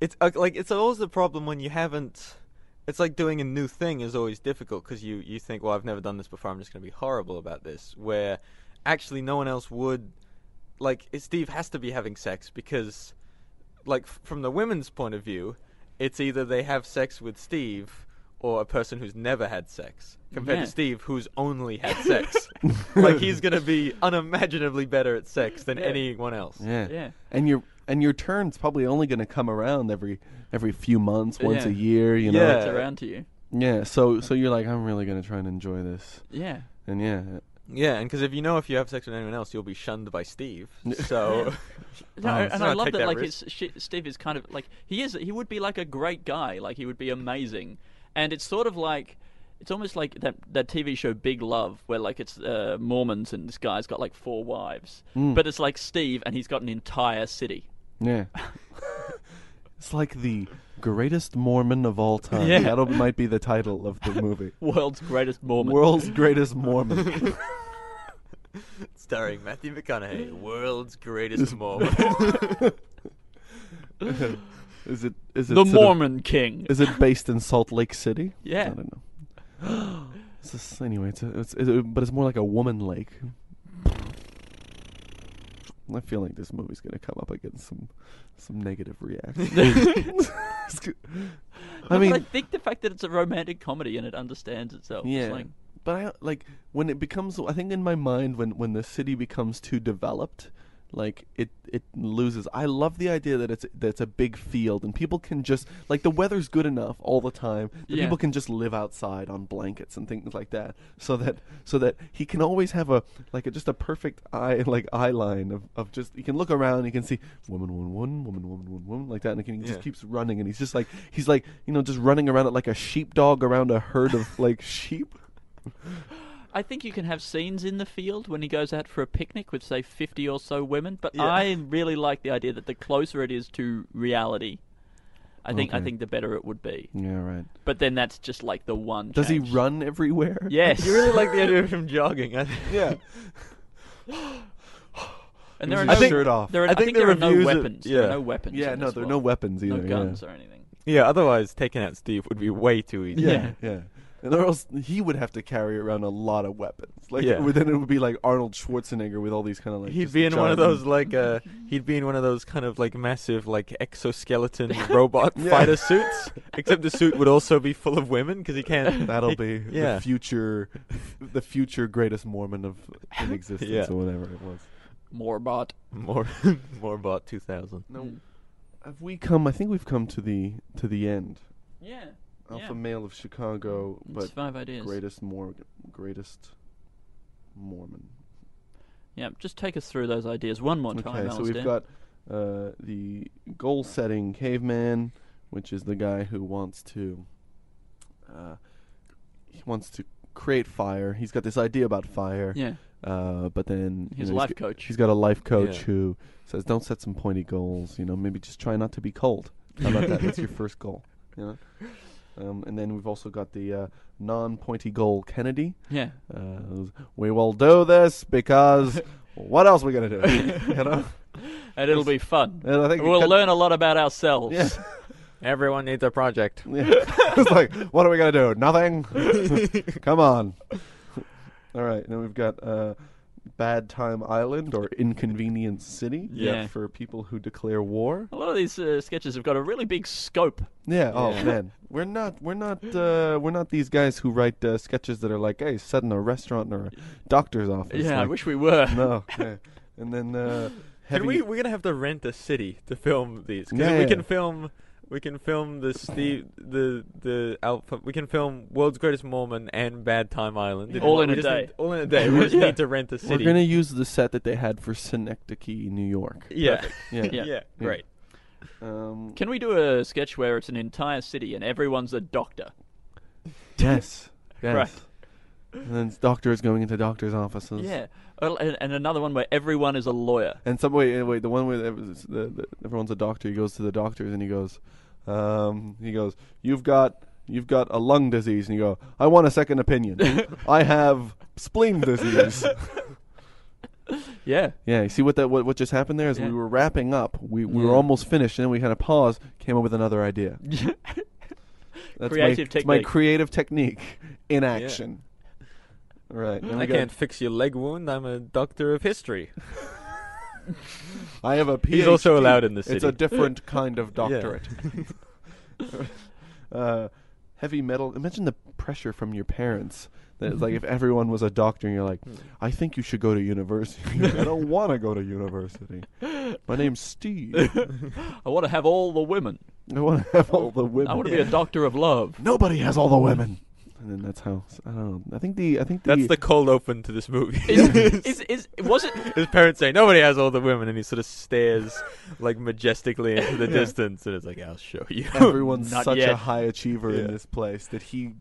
it's uh, like it's always the problem when you haven't. It's like doing a new thing is always difficult because you you think, well, I've never done this before. I'm just going to be horrible about this. Where actually no one else would. Like Steve has to be having sex because, like from the women's point of view, it's either they have sex with Steve or a person who's never had sex compared
Yeah.
to Steve who's only had sex. like he's going to be unimaginably better at sex than
Yeah.
anyone else.
yeah,
Yeah.
and your and your turn's probably only going to come around every every few months, once
Yeah.
a year. You know,
Yeah.
It's around to you.
yeah. So so you're like, I'm really going to try and enjoy this,
Yeah.
and yeah,
Yeah, and because if you know if you have sex with anyone else, you'll be shunned by Steve. So,
No,
Oh,
and I
I
love that.
that
Like
risk.
his, sh- Steve is kind of like he is. He would be like a great guy. Like he would be amazing. And it's sort of like it's almost like that that TV show Big Love, where like it's uh, Mormons and this guy's got like four wives,
Mm.
but it's like Steve and he's got an entire city.
yeah. It's like the greatest Mormon of all time.
Yeah.
That might be the title of the movie.
World's greatest Mormon.
World's greatest Mormon.
starring Matthew McConaughey, world's greatest Mormon.
is it is it
the
sort of-
Mormon King.
is it based in Salt Lake City?
Yeah.
I don't know. It's just, anyway, it's, a, it's it, but it's more like a woman lake. I feel like this movie's gonna come up against some some negative reactions. I mean,
I think the fact that it's a romantic comedy and it understands itself.
yeah,
like,
but I like when it becomes. I think in my mind, when when the city becomes too developed, like it it loses. I love the idea that it's that it's a big field and people can just like the weather's good enough all the time that
Yeah.
people can just live outside on blankets and things like that. So that so that he can always have a like a, just a perfect eye like eye line of, of just he can look around he can see woman woman one woman woman one woman like that and he, can, he
Yeah.
just keeps running and he's just like he's like you know just running around it like a sheepdog around a herd of like sheep.
I think you can have scenes in the field when he goes out for a picnic with, say, 50 or so women, but
Yeah.
I really like the idea that the closer it is to reality, I think I think the better it would be.
Yeah, right.
But then that's just like the one.
Does he run everywhere?
Yes.
you really like the idea of him jogging. I
Yeah.
And there are
With
no,
his shirt off.
There are,
I
I
think
think,
the
there are no
reviews are-
weapons. There
yeah.
are no weapons.
Yeah, no,
this
there are
world.
no weapons either.
No
yeah.
guns or anything.
yeah, otherwise taking out Steve would be way too easy.
Yeah, yeah. And or else he would have to carry around a lot of weapons. Like
Yeah.
then it would be like Arnold Schwarzenegger with all these kind of like
He'd
just
be in one of
giant-
those like uh he'd be in one of those kind of like massive like exoskeleton robot
Yeah.
fighter suits except the suit would also be full of women because he can't
That'll
he-
be
yeah.
the future, the future greatest Mormon of in existence
Yeah.
or whatever it was.
More bot.
more more bot 2000
No, have we come? I think we've come to the to the end.
Yeah.
Alpha
Yeah.
male of Chicago,
It's
but
five ideas.
greatest Mor- greatest Mormon.
Yeah, just take us through those ideas one more time,
Okay, so we've got uh, the goal-setting caveman, which is the guy who wants to uh, he wants to create fire. He's got this idea about fire,
Yeah.
uh, but then you
His
know,
life
he's, g-
coach.
He's got a life coach
Yeah.
who says, "Don't set some pointy goals. You know, maybe just try not to be cold. How about that? That's your first goal. You know." Um, and then we've also got the uh, non-pointy goal Kennedy.
Yeah.
Uh, we will do this because what else are we gonna do? you know,
And it'll be fun.
and I think
We'll
Ken-
learn a lot about ourselves.
Yeah,
everyone needs a project
yeah. it's like, what are we gonna do? Nothing. Come on. All right, now we've got uh, Bad Time Island or Inconvenience City.
Yeah.
for people who declare war.
A lot of these uh, sketches have got a really big scope.
Yeah. Oh
Yeah.
man, we're not we're not uh, we're not these guys who write uh, sketches that are like, hey, set in a restaurant or a doctor's office.
yeah, I
like,
wish we were.
no. yeah. And then uh, heavy.
Can we? We're gonna have to rent a city to film these. 'cause
Yeah,
we
yeah.
can film. We can film the Steve, the the Alpha. We can film World's Greatest Mormon and Bad Time Island.
All in a
just
day.
need- all in a day. We just
Yeah.
need to rent a
we're
city.
gonna use the set that they had for Synecdoche, New York.
yeah.
Yeah.
Yeah.
yeah. Great.
Um,
Can we do a sketch where it's an entire city and everyone's a doctor?
yes. Yes.
Right.
And then doctors going into doctors' offices.
Yeah. And, and another one where everyone is a lawyer.
And some wait, wait, the one where it was- the, the, everyone's a doctor. He goes to the doctors and he goes, um, he goes, you've got. You've got a lung disease, and you go. I want a second opinion. I have spleen disease.
Yeah.
Yeah, you see what that what, what just happened there is
Yeah.
we were wrapping up. We we were
Yeah.
almost finished, and then we had a pause. Came up with another idea. That's
Creative
my, it's my
technique.
creative technique in action. Right, we
I
got-
can't fix your leg wound. I'm a doctor of history.
I have a PhD.
He's also allowed in the city.
It's a different kind of doctorate. uh, heavy metal. Imagine the pressure from your parents. That it's like if everyone was a doctor, and you're like, I think you should go to university. I don't want to go to university. My name's Steve.
I want to have all the women.
I want to have all the women.
I want to be a doctor of love.
Nobody has all the women. And then that's how I don't know. I think the I think the,
That's the cold open to this movie.
Is, is, is, was it?
His parents say nobody has all the women, and he sort of stares like majestically into the
Yeah.
distance, and it's like, "I'll show you."
everyone's
Not
such
yet.
a high achiever in this place that he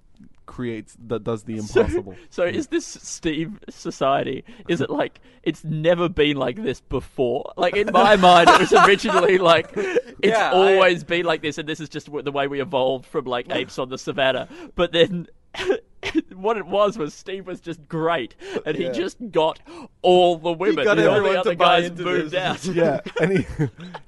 creates that does the
So-
impossible.
So is this Steve society? Is it like it's never been like this before? Like in my mind, it was originally like it's
Yeah, I-
always been like this, and this is just w- the way we evolved from like apes on the savannah. But then. what it was was Steve was just great, and
Yeah.
he just got all the women.
He got
and all
everyone
the
to
other
buy
guys moved
this.
out.
yeah, and he,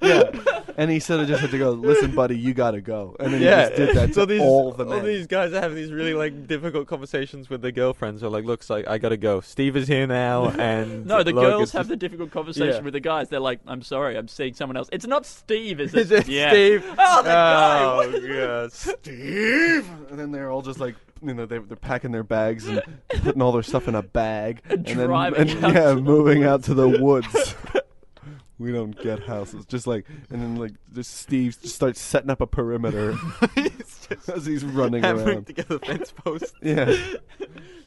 yeah, and he sort of just had to go. Listen, buddy, you gotta go. And then
yeah,
he just did that
so
to
these,
all the men.
All these guys have these really like difficult conversations with their girlfriends. They're like, "Looks like I gotta go. Steve is here now, and
No, the
Logan's
girls have the difficult conversation
Yeah.
with the guys. They're like, "I'm sorry, I'm seeing someone else." It's not Steve, is it?
Is it
yeah.
Steve?
Oh, guy.
Oh, God.
Steve, and then they're all just like. You know, they're, they're packing their bags and putting all their stuff in a bag, and, then
driving
and, yeah,
to
moving out to the woods. we don't get houses, just like, and then like, just Steve just starts setting up a perimeter
just
as he's running
hammering
around.
together fence posts.
Yeah,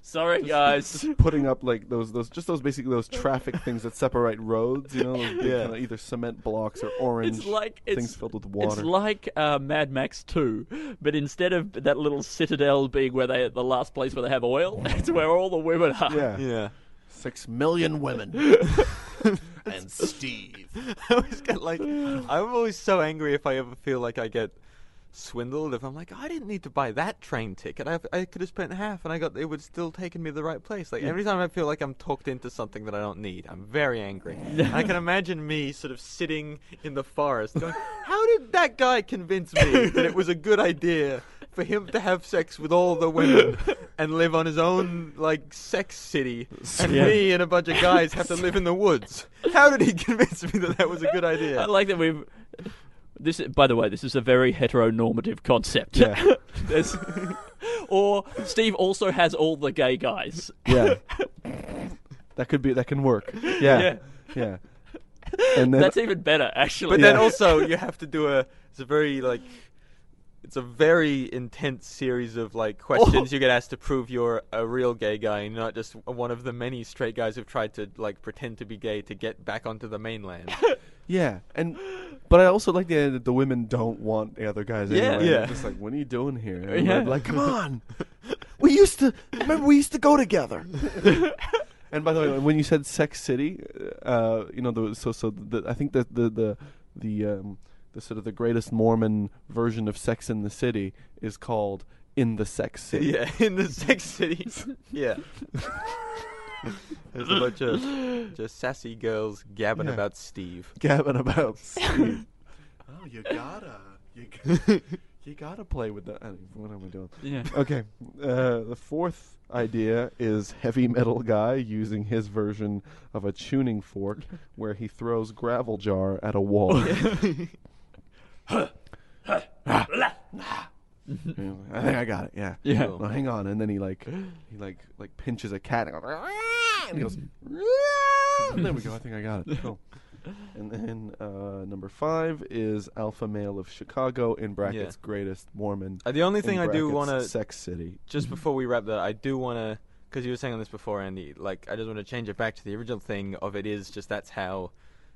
Sorry, guys.
just putting up like those those just those basically those traffic things that separate roads. You know, those big
Yeah.
kinda either cement blocks or orange
It's like it's
things filled with water.
It's like uh, Mad Max 2, but instead of that little citadel being where they the last place where they have oil, it's where all the women are.
yeah.
Yeah.
six million women and Steve.
I always get like, I'm always so angry if I ever feel like I get swindled. If I'm like, I didn't need to buy that train ticket. I, I could have spent half, and I got it would still taken me to the right place. Like every time I feel like I'm talked into something that I don't need, I'm very angry. I can imagine me sort of sitting in the forest, going, "How did that guy convince me that it was a good idea for him to have sex with all the women and live on his own like sex city, and
Yeah.
me and a bunch of guys have to live in the woods. How did he convince me that that was a good idea?"
I like that we've. This, is- by the way, this is a very heteronormative concept.
Yeah.
There's- or Steve also has all the gay guys.
Yeah. that could be. That can work. Yeah. Yeah. And then
That's even better, actually.
But then also you have to do a. It's a very like. It's a very intense series of like questions oh. you get asked to prove you're a real gay guy, and not just one of the many straight guys who've tried to like pretend to be gay to get back onto the mainland.
Yeah, and but I also like the idea that the women don't want the other guys
Yeah.
anyway.
Yeah.
They're just like, what are you doing here? And
Yeah.
I'm like, come on, we used to remember we used to go together. and by the way, when you said Sex City, uh, you know, the, so so the, I think that the the the um, the sort of the greatest Mormon version of Sex in the City is called In the Sex City.
yeah, in the sex cities. yeah. There's a bunch of just sassy girls gabbing
Yeah.
about Steve.
gabbing about Steve. oh, you gotta, you, gotta, you gotta play with that. Anyway, What am I doing?
yeah.
Okay, uh, the fourth idea is heavy metal guy using his version of a tuning fork, where he throws gravel jar at a wall. Yeah, I think I got it. Yeah.
Yeah.
Well, hang on, and then he like he like like pinches a cat and goes, and he goes there we go. I think I got it. Cool. And then uh, number five is Alpha Male of Chicago in brackets greatest Mormon.
Uh, the only
in
thing I do
brackets,
to
Sex City.
just before we wrap that, I do want to, because you were saying on this before, Andy. Like, I just want to change it back to the original thing of it is just that's how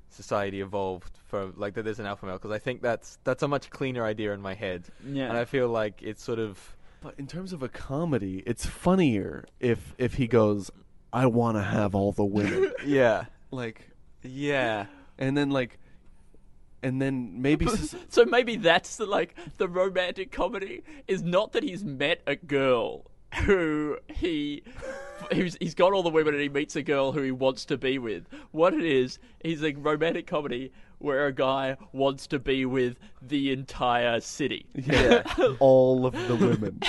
society evolved for like that there's an alpha male. Because I think that's that's a much cleaner idea in my head,
Yeah.
and I feel like it's sort of
But in terms of a comedy, it's funnier if if he goes, "I want to have all the women,"
yeah,
like,
yeah.
and then like, and then maybe
So maybe that's the like the romantic comedy is not that he's met a girl who he who's he's got all the women and he meets a girl who he wants to be with. What it is, he's a romantic comedy where a guy wants to be with the entire city.
yeah, all of the women.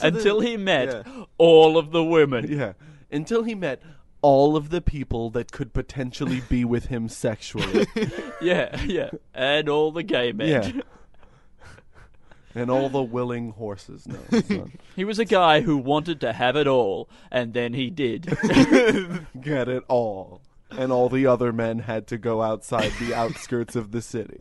Until he met
yeah.
all of the women.
Yeah, until he met all of the people that could potentially be with him sexually.
Yeah, yeah. And all the gay men.
yeah. And all the willing horses. No, it's not.
He was a guy who wanted to have it all, and then he did.
Get it all. And all the other men had to go outside the outskirts of the city.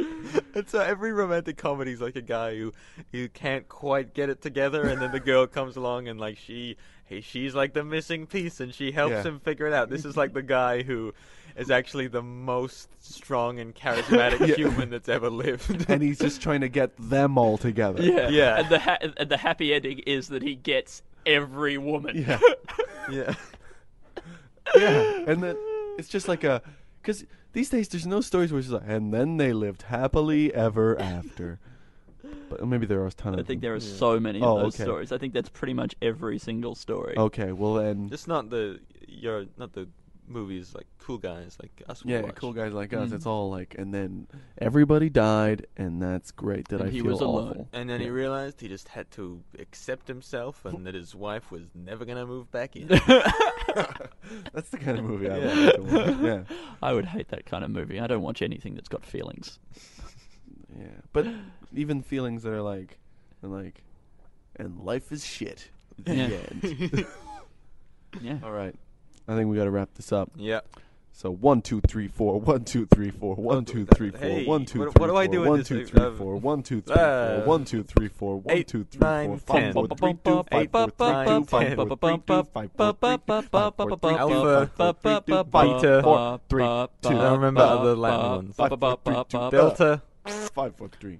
And so every romantic comedy is like a guy who who can't quite get it together, and then the girl comes along and like she, hey, she's like the missing piece, and she helps
Yeah.
him figure it out. This is like the guy who is actually the most strong and charismatic
Yeah.
human that's ever lived.
And he's just trying to get them all together.
Yeah,
Yeah.
And the ha- and the happy ending is that he gets every woman.
Yeah.
yeah,
yeah. And then it's just like a. Because these days there's no stories where it's like, and then they lived happily ever after. But maybe there are a ton
I
of I
think
them.
there are so many
Oh,
of those
okay.
stories. I think that's pretty much every single story.
Okay, well then.
just not the you're not the movies like cool guys like us. would
Yeah,
watch.
cool guys like us. It's mm-hmm. all like, and then everybody died, and that's great. That
And
I
he
feel
was alone.
awful.
And then he realized he just had to accept himself and that his wife was never gonna move back in.
That's the kind of movie I
Yeah.
like to watch. Yeah,
I would hate that kind of movie. I don't watch anything that's got feelings.
yeah. But even feelings that are like, and like, and life is shit. The
Yeah.
end.
Yeah.
all right, I think we got to wrap this up.
yeah.
So one, two, three, four. One, two, three, four. One, two, three, four.
Hey,
One, two,
what-
three,
what do I
four.
do in
One,
this,
two,
uh,
three,
uh,
four. One, two, three,
uh,
four. One, two, three, four. One,
eight,
two, three,
nine,
four. Five,
ten.
four, three, two, five, four, three, two, five, four, three, two, five, four, three, two, five, four, three, two, five, four, three, two,
Alpha,
five, four, three, two,
Beta,
four, three, two.
I remember other Latin ones.
Five, four, three, two,
Delta.
Five, four, three.